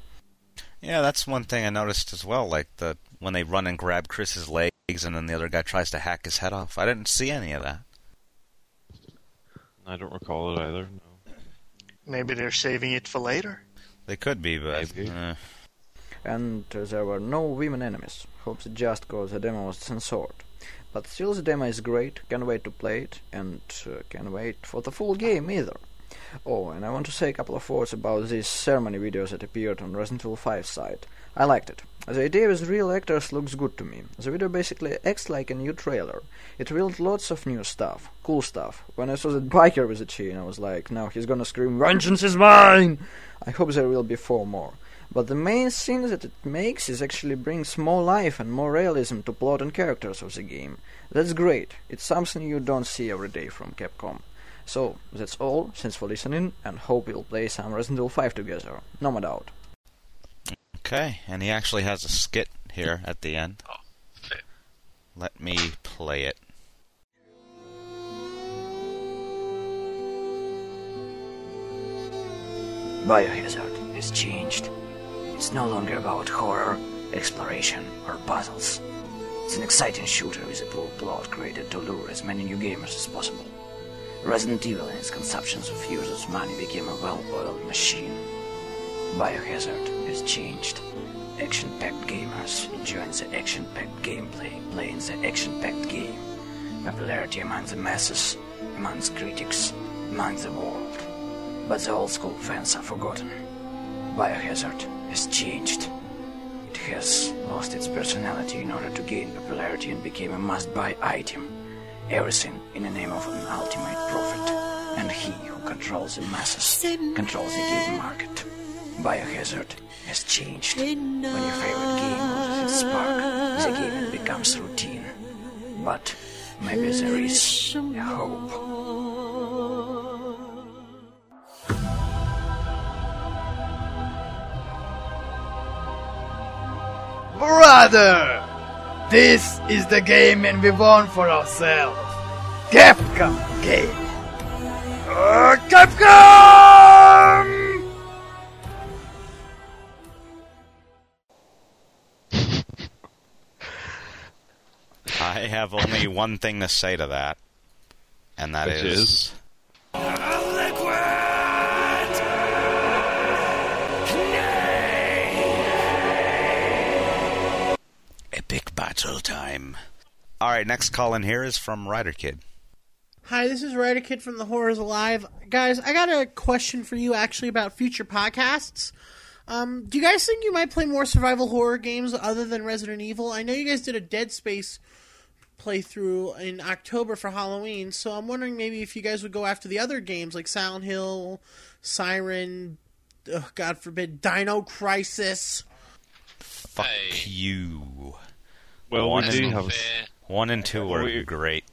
Yeah, that's one thing I noticed as well. Like the when they run and grab Chris's legs, and then the other guy tries to hack his head off. I didn't see any of that. I don't recall it either. No. Maybe they're saving it for later. They could be, but Maybe. uh, and there were no women enemies. Hopes just cause the demo was censored. But still, the demo is great. Can't wait to play it, and uh, can't wait for the full game either. Oh, and I want to say a couple of words about these ceremony videos that appeared on Resident Evil 5 site. I liked it. The idea with real actors looks good to me. The video basically acts like a new trailer. It revealed lots of new stuff, cool stuff. When I saw that biker with a chain, I was like, now he's gonna scream, Vengeance is mine! I hope there will be four more. But the main thing that it makes is actually brings more life and more realism to plot and characters of the game. That's great. It's something you don't see every day from Capcom. So, that's all. Thanks for listening, and hope we'll play some Resident Evil 5 together. No more doubt. okay. And he actually has a skit here at the end. Oh. Let me play it. Biohazard has changed. It's no longer about horror, exploration, or puzzles. It's an exciting shooter with a poor plot created to lure as many new gamers as possible. Resident Evil and its consumptions of users' money became a well-oiled machine. Biohazard has changed. Action-packed gamers enjoying the action-packed gameplay, playing the action-packed game. Popularity among the masses, amongst critics, among the world. But the old school fans are forgotten. Biohazard has changed. It has lost its personality in order to gain popularity and became a must buy item. Everything in the name of an ultimate profit. And he who controls the masses controls the game market. Biohazard has changed. When your favorite game loses its spark, the gaming becomes routine. But maybe there is a hope. Brother! This is the game and we won for ourselves. Capcom game. Uh, Capcom! I have only one thing to say to that. and that Which is. Epic battle time. All right, next call in here is from Rider Kid. Hi, this is Ryder Kid from The Horrors Alive. Guys, I got a question for you actually about future podcasts. Um, do you guys think you might play more survival horror games other than Resident Evil? I know you guys did a Dead Space playthrough in October for Halloween, so I'm wondering maybe if you guys would go after the other games like Silent Hill, Siren, ugh, God forbid, Dino Crisis. Fuck you. Well, one we do and, have. one and two were We- great.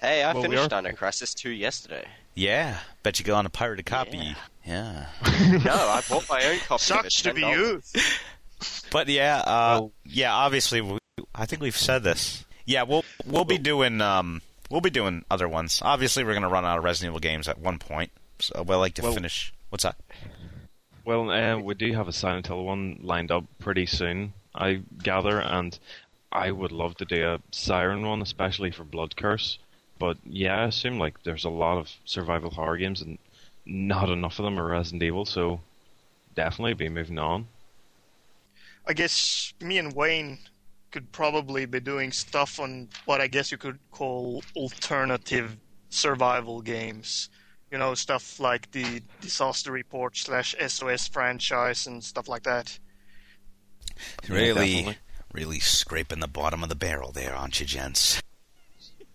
Hey, I Well, finished are- Dino Crisis 2 yesterday. Yeah, bet you got on a pirated copy. Yeah. no, I bought my own copy. Sucks to be you. But yeah, uh, yeah. Obviously, we, I think we've said this. Yeah, we'll we'll be doing um we'll be doing other ones. Obviously, we're gonna run out of Resident Evil games at one point. So we'll like to Well- finish. What's that? Well, uh, we do have a Silent Hill one lined up pretty soon, I gather, and I would love to do a Siren one, especially for Blood Curse. But yeah, I assume like there's a lot of survival horror games, and not enough of them are Resident Evil, so definitely be moving on. I guess me and Wayne could probably be doing stuff on what I guess you could call alternative survival games. You know, stuff like the Disaster Report slash SOS franchise and stuff like that. Really, definitely. Really scraping the bottom of the barrel there, aren't you, gents?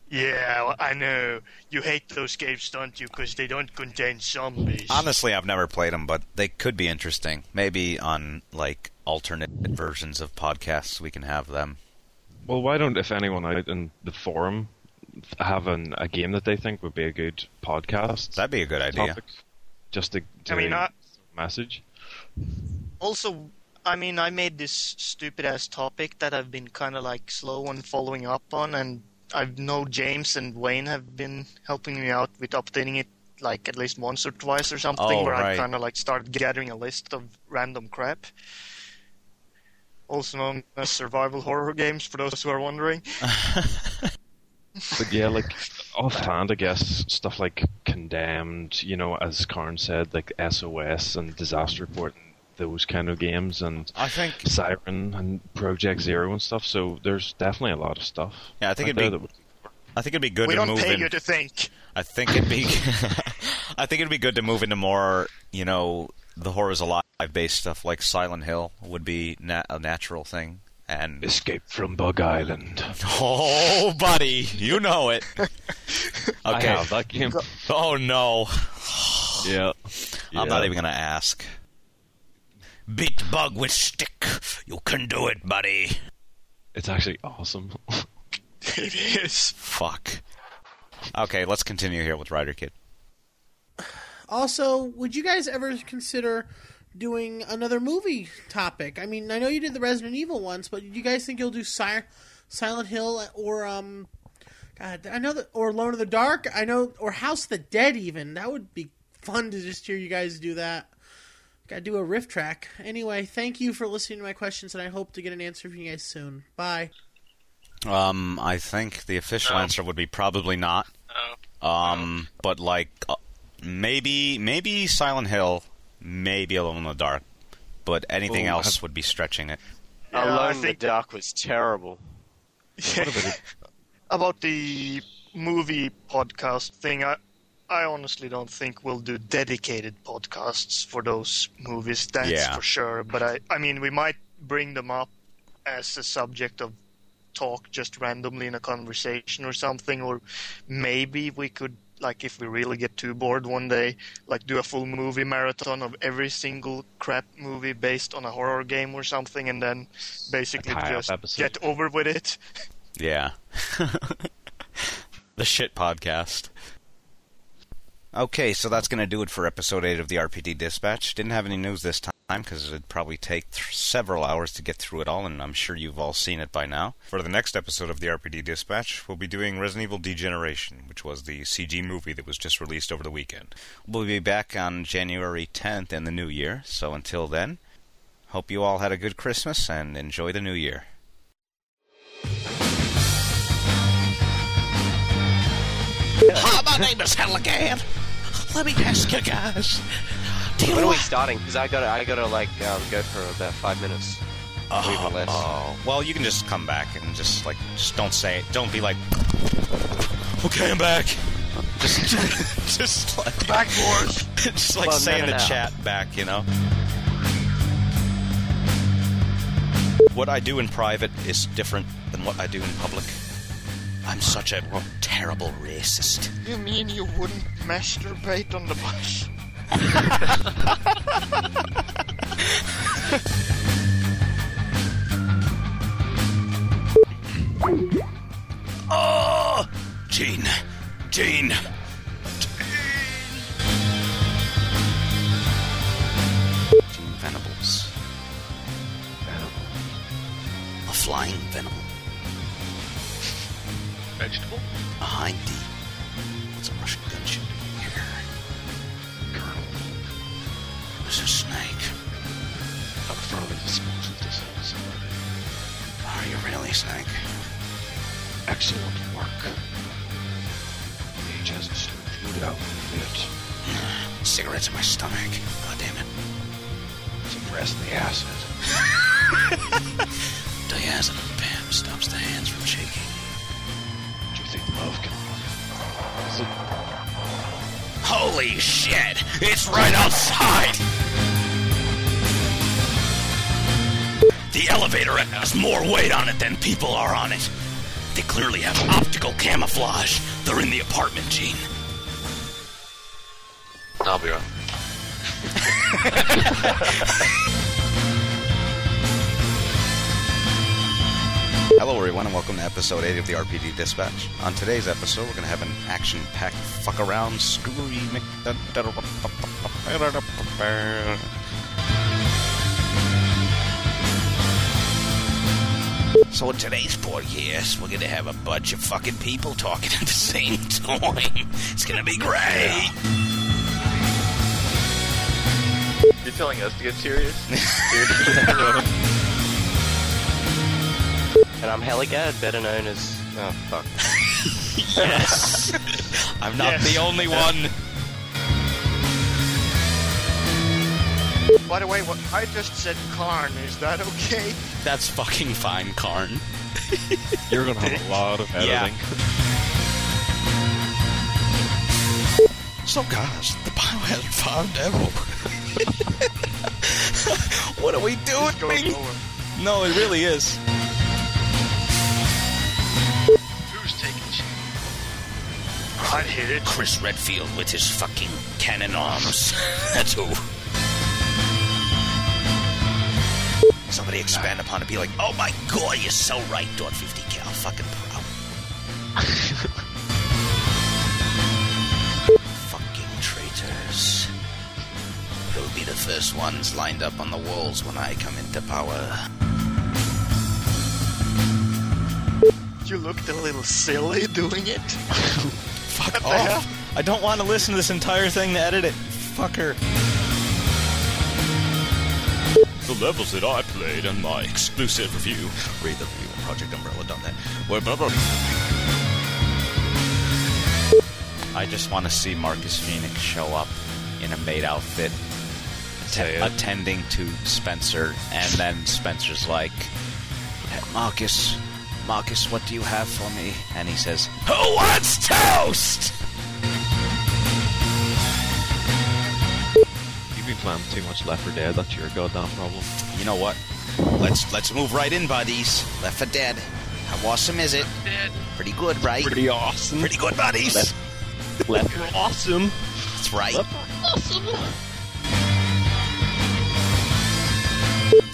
Yeah, I know. You hate those games, don't you? Because they don't contain zombies. Honestly, I've never played them, but they could be interesting. Maybe on like alternate versions of podcasts, we can have them. Well, why don't, if anyone out in the forum, have an, a game that they think would be a good podcast? That'd be a good idea. topic, just to, to I mean, I, message. also, I mean, I made this stupid ass topic that I've been kind of like slow on following up on, and I know James and Wayne have been helping me out with updating it like at least once or twice or something, Oh, where I kind of like started gathering a list of random crap. Also known as survival horror games, for those who are wondering. But yeah, like offhand, I guess stuff like Condemned, you know, as Karn said, like SOS and Disaster Report, and those kind of games, and I think Siren and Project Zero and stuff. So there's definitely a lot of stuff. Yeah, I think it'd be that would- I think it'd be good we to don't move pay in. you to think. I think it'd be I think it'd be good to move into more, you know, the horrors alive based stuff like Silent Hill would be na- a natural thing. And Escape from Bug Island. oh, buddy, you know it. I Okay. have that game. Oh no, Yeah. I'm not even gonna ask. Beat bug with stick. You can do it, buddy. It's actually awesome. it is. Fuck. Okay, let's continue here with Rider Kid. Also, would you guys ever consider doing another movie topic? I mean, I know you did the Resident Evil ones, but do you guys think you'll do Si- Silent Hill or um, God, I know that or Lone in the Dark? I know or House of the Dead even. That would be fun to just hear you guys do that. Got to do a riff track. Anyway, thank you for listening to my questions, and I hope to get an answer from you guys soon. Bye. Um, I think the official No. answer would be probably not. Oh. Um, but like uh, maybe maybe Silent Hill, maybe Alone in the Dark, but anything Well, else have- would be stretching it. Yeah, I Alone in the Dark was terrible. Yeah. About the movie podcast thing, I, I honestly don't think we'll do dedicated podcasts for those movies. That's Yeah. for sure. But I, I mean, we might bring them up as a subject of talk just randomly in a conversation or something, or maybe we could. Like if we really get too bored one day, like do a full movie marathon of every single crap movie based on a horror game or something, and then basically just episode. get over with it. Yeah. the shit podcast. Okay, so that's going to do it for episode 8 of the RPD Dispatch. Didn't have any news this time because it'd probably take th- several hours to get through it all, and I'm sure you've all seen it by now. For the next episode of the RPD Dispatch, we'll be doing Resident Evil Degeneration, which was the CG movie that was just released over the weekend. We'll be back on January 10th in the new year, so until then, hope you all had a good Christmas and enjoy the new year. Hi, my name is Halligan. Let me ask you guys. Do you When are we starting? Because I gotta, I gotta like um, go for about five minutes. even less. Oh, well, you can just come back and just like, just don't say it. Don't be like, okay, I'm back. Just, just like back, just like Well, say no, in the no. chat back, you know. What I do in private is different than what I do in public. I'm such a terrible racist. You mean you wouldn't masturbate on the bus? Oh, Gene, Gene. Gene Venables. A flying Venable. Vegetable? A hind D. What's a Russian gunship here? Colonel. There's a snake. I'm thoroughly disposed of this episode. Are you really, Snake? Excellent work. Mage hasn't started out yet. Cigarettes in my stomach. God damn it. Some rest in the acid. Diazepam stops the hands from shaking. Holy shit! It's right outside! The elevator has more weight on it than people are on it. They clearly have optical camouflage. They're in the apartment, Gene. I'll be right. Hello, everyone, and welcome to episode 8 of the RPD Dispatch. On today's episode, we're going to have an action packed fuck around story. So, in today's podcast, we're going to have a bunch of fucking people talking at the same time. It's going to be great. You're telling us to get serious? And I'm Helligad, better known as. Oh, fuck. Yes. I'm not Yes. the only one. By the way, what I just said Karn, is that okay? That's fucking fine, Karn. You're gonna have a lot of Yeah. editing. So, guys, the biohazard 5 demo. what are we doing? Go Bing? lower. No, it really is. Hit it. Chris Redfield with his fucking cannon arms. That's who. Somebody expand upon it, be like, oh my god, you're so right, Dot 50 cal, fucking proud. fucking traitors. They'll be the first ones lined up on the walls when I come into power. You looked a little silly doing it. Fuck What off. I don't want to listen to this entire thing to edit it. Fucker. The levels that I played in my exclusive review. Read the review on ProjectUmbrella.net. Where blah, blah. I just want to see Marcus Phoenix show up in a maid outfit, Say attending to Spencer, and then Spencer's like, "Hey, Marcus, Marcus, what do you have for me? And he says, Who wants toast? You've been playing too much Left 4 Dead. That's your goddamn problem. You know what? Let's let's move right in, buddies. Left for dead. How awesome is it? Dead. Pretty good, right? Pretty awesome. Pretty good, buddies. Left- Left 4 awesome. That's right. Left 4 awesome.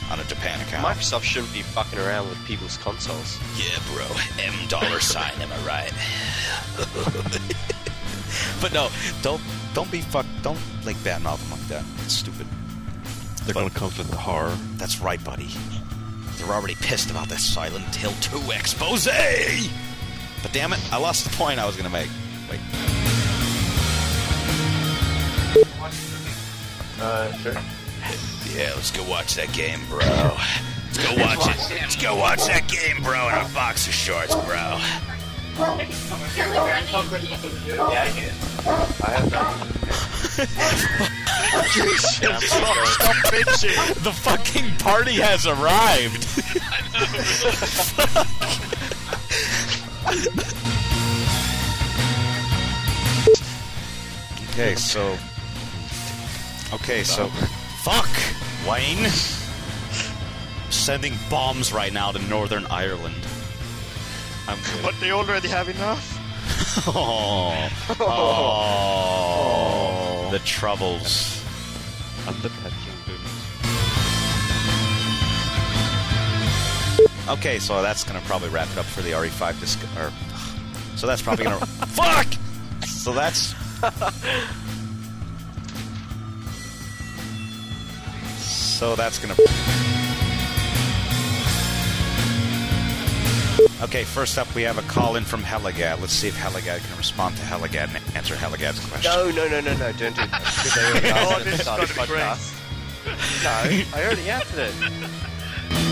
On a Japan account. Microsoft shouldn't be fucking around with people's consoles. Yeah, bro. M dollar sign. Am I right? but no, don't don't be fuck. Don't like badmouth them like that. It's stupid. They're But- gonna conflict the horror. That's right, buddy. They're already pissed about that Silent Hill 2 expose. But damn it, I lost the point I was gonna make. Wait. Uh, sure. Yeah, let's go watch that game, bro. Let's go watch it. Let's go watch that game, bro, in our boxer shorts, bro. Yeah. I have done. Stop bitching. The fucking party has arrived. okay, so. Okay, so. Fuck! Wayne! Sending bombs right now to Northern Ireland. I'm good. But they already have enough. Oh. oh. The troubles. And the pet king. Okay, so that's gonna probably wrap it up for the RE5 disc. Or, so that's probably gonna. fuck. So that's. So that's gonna. Okay, first up we have a call in from Helagad. Let's see if Helagad can respond to Helagad and answer Helagad's question. No, no, no, no, no, don't do that. I already Oh, answered this at the is gonna be great. No, I already answered it.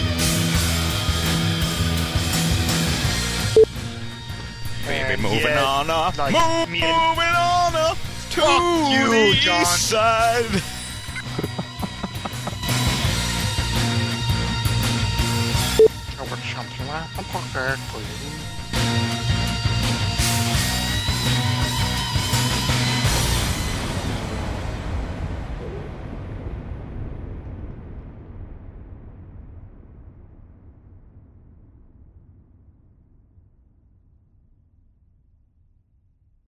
Baby, And moving yeah, on up. like, Mo- moving on up to Fuck you, the John. east side. Like a pocket, please.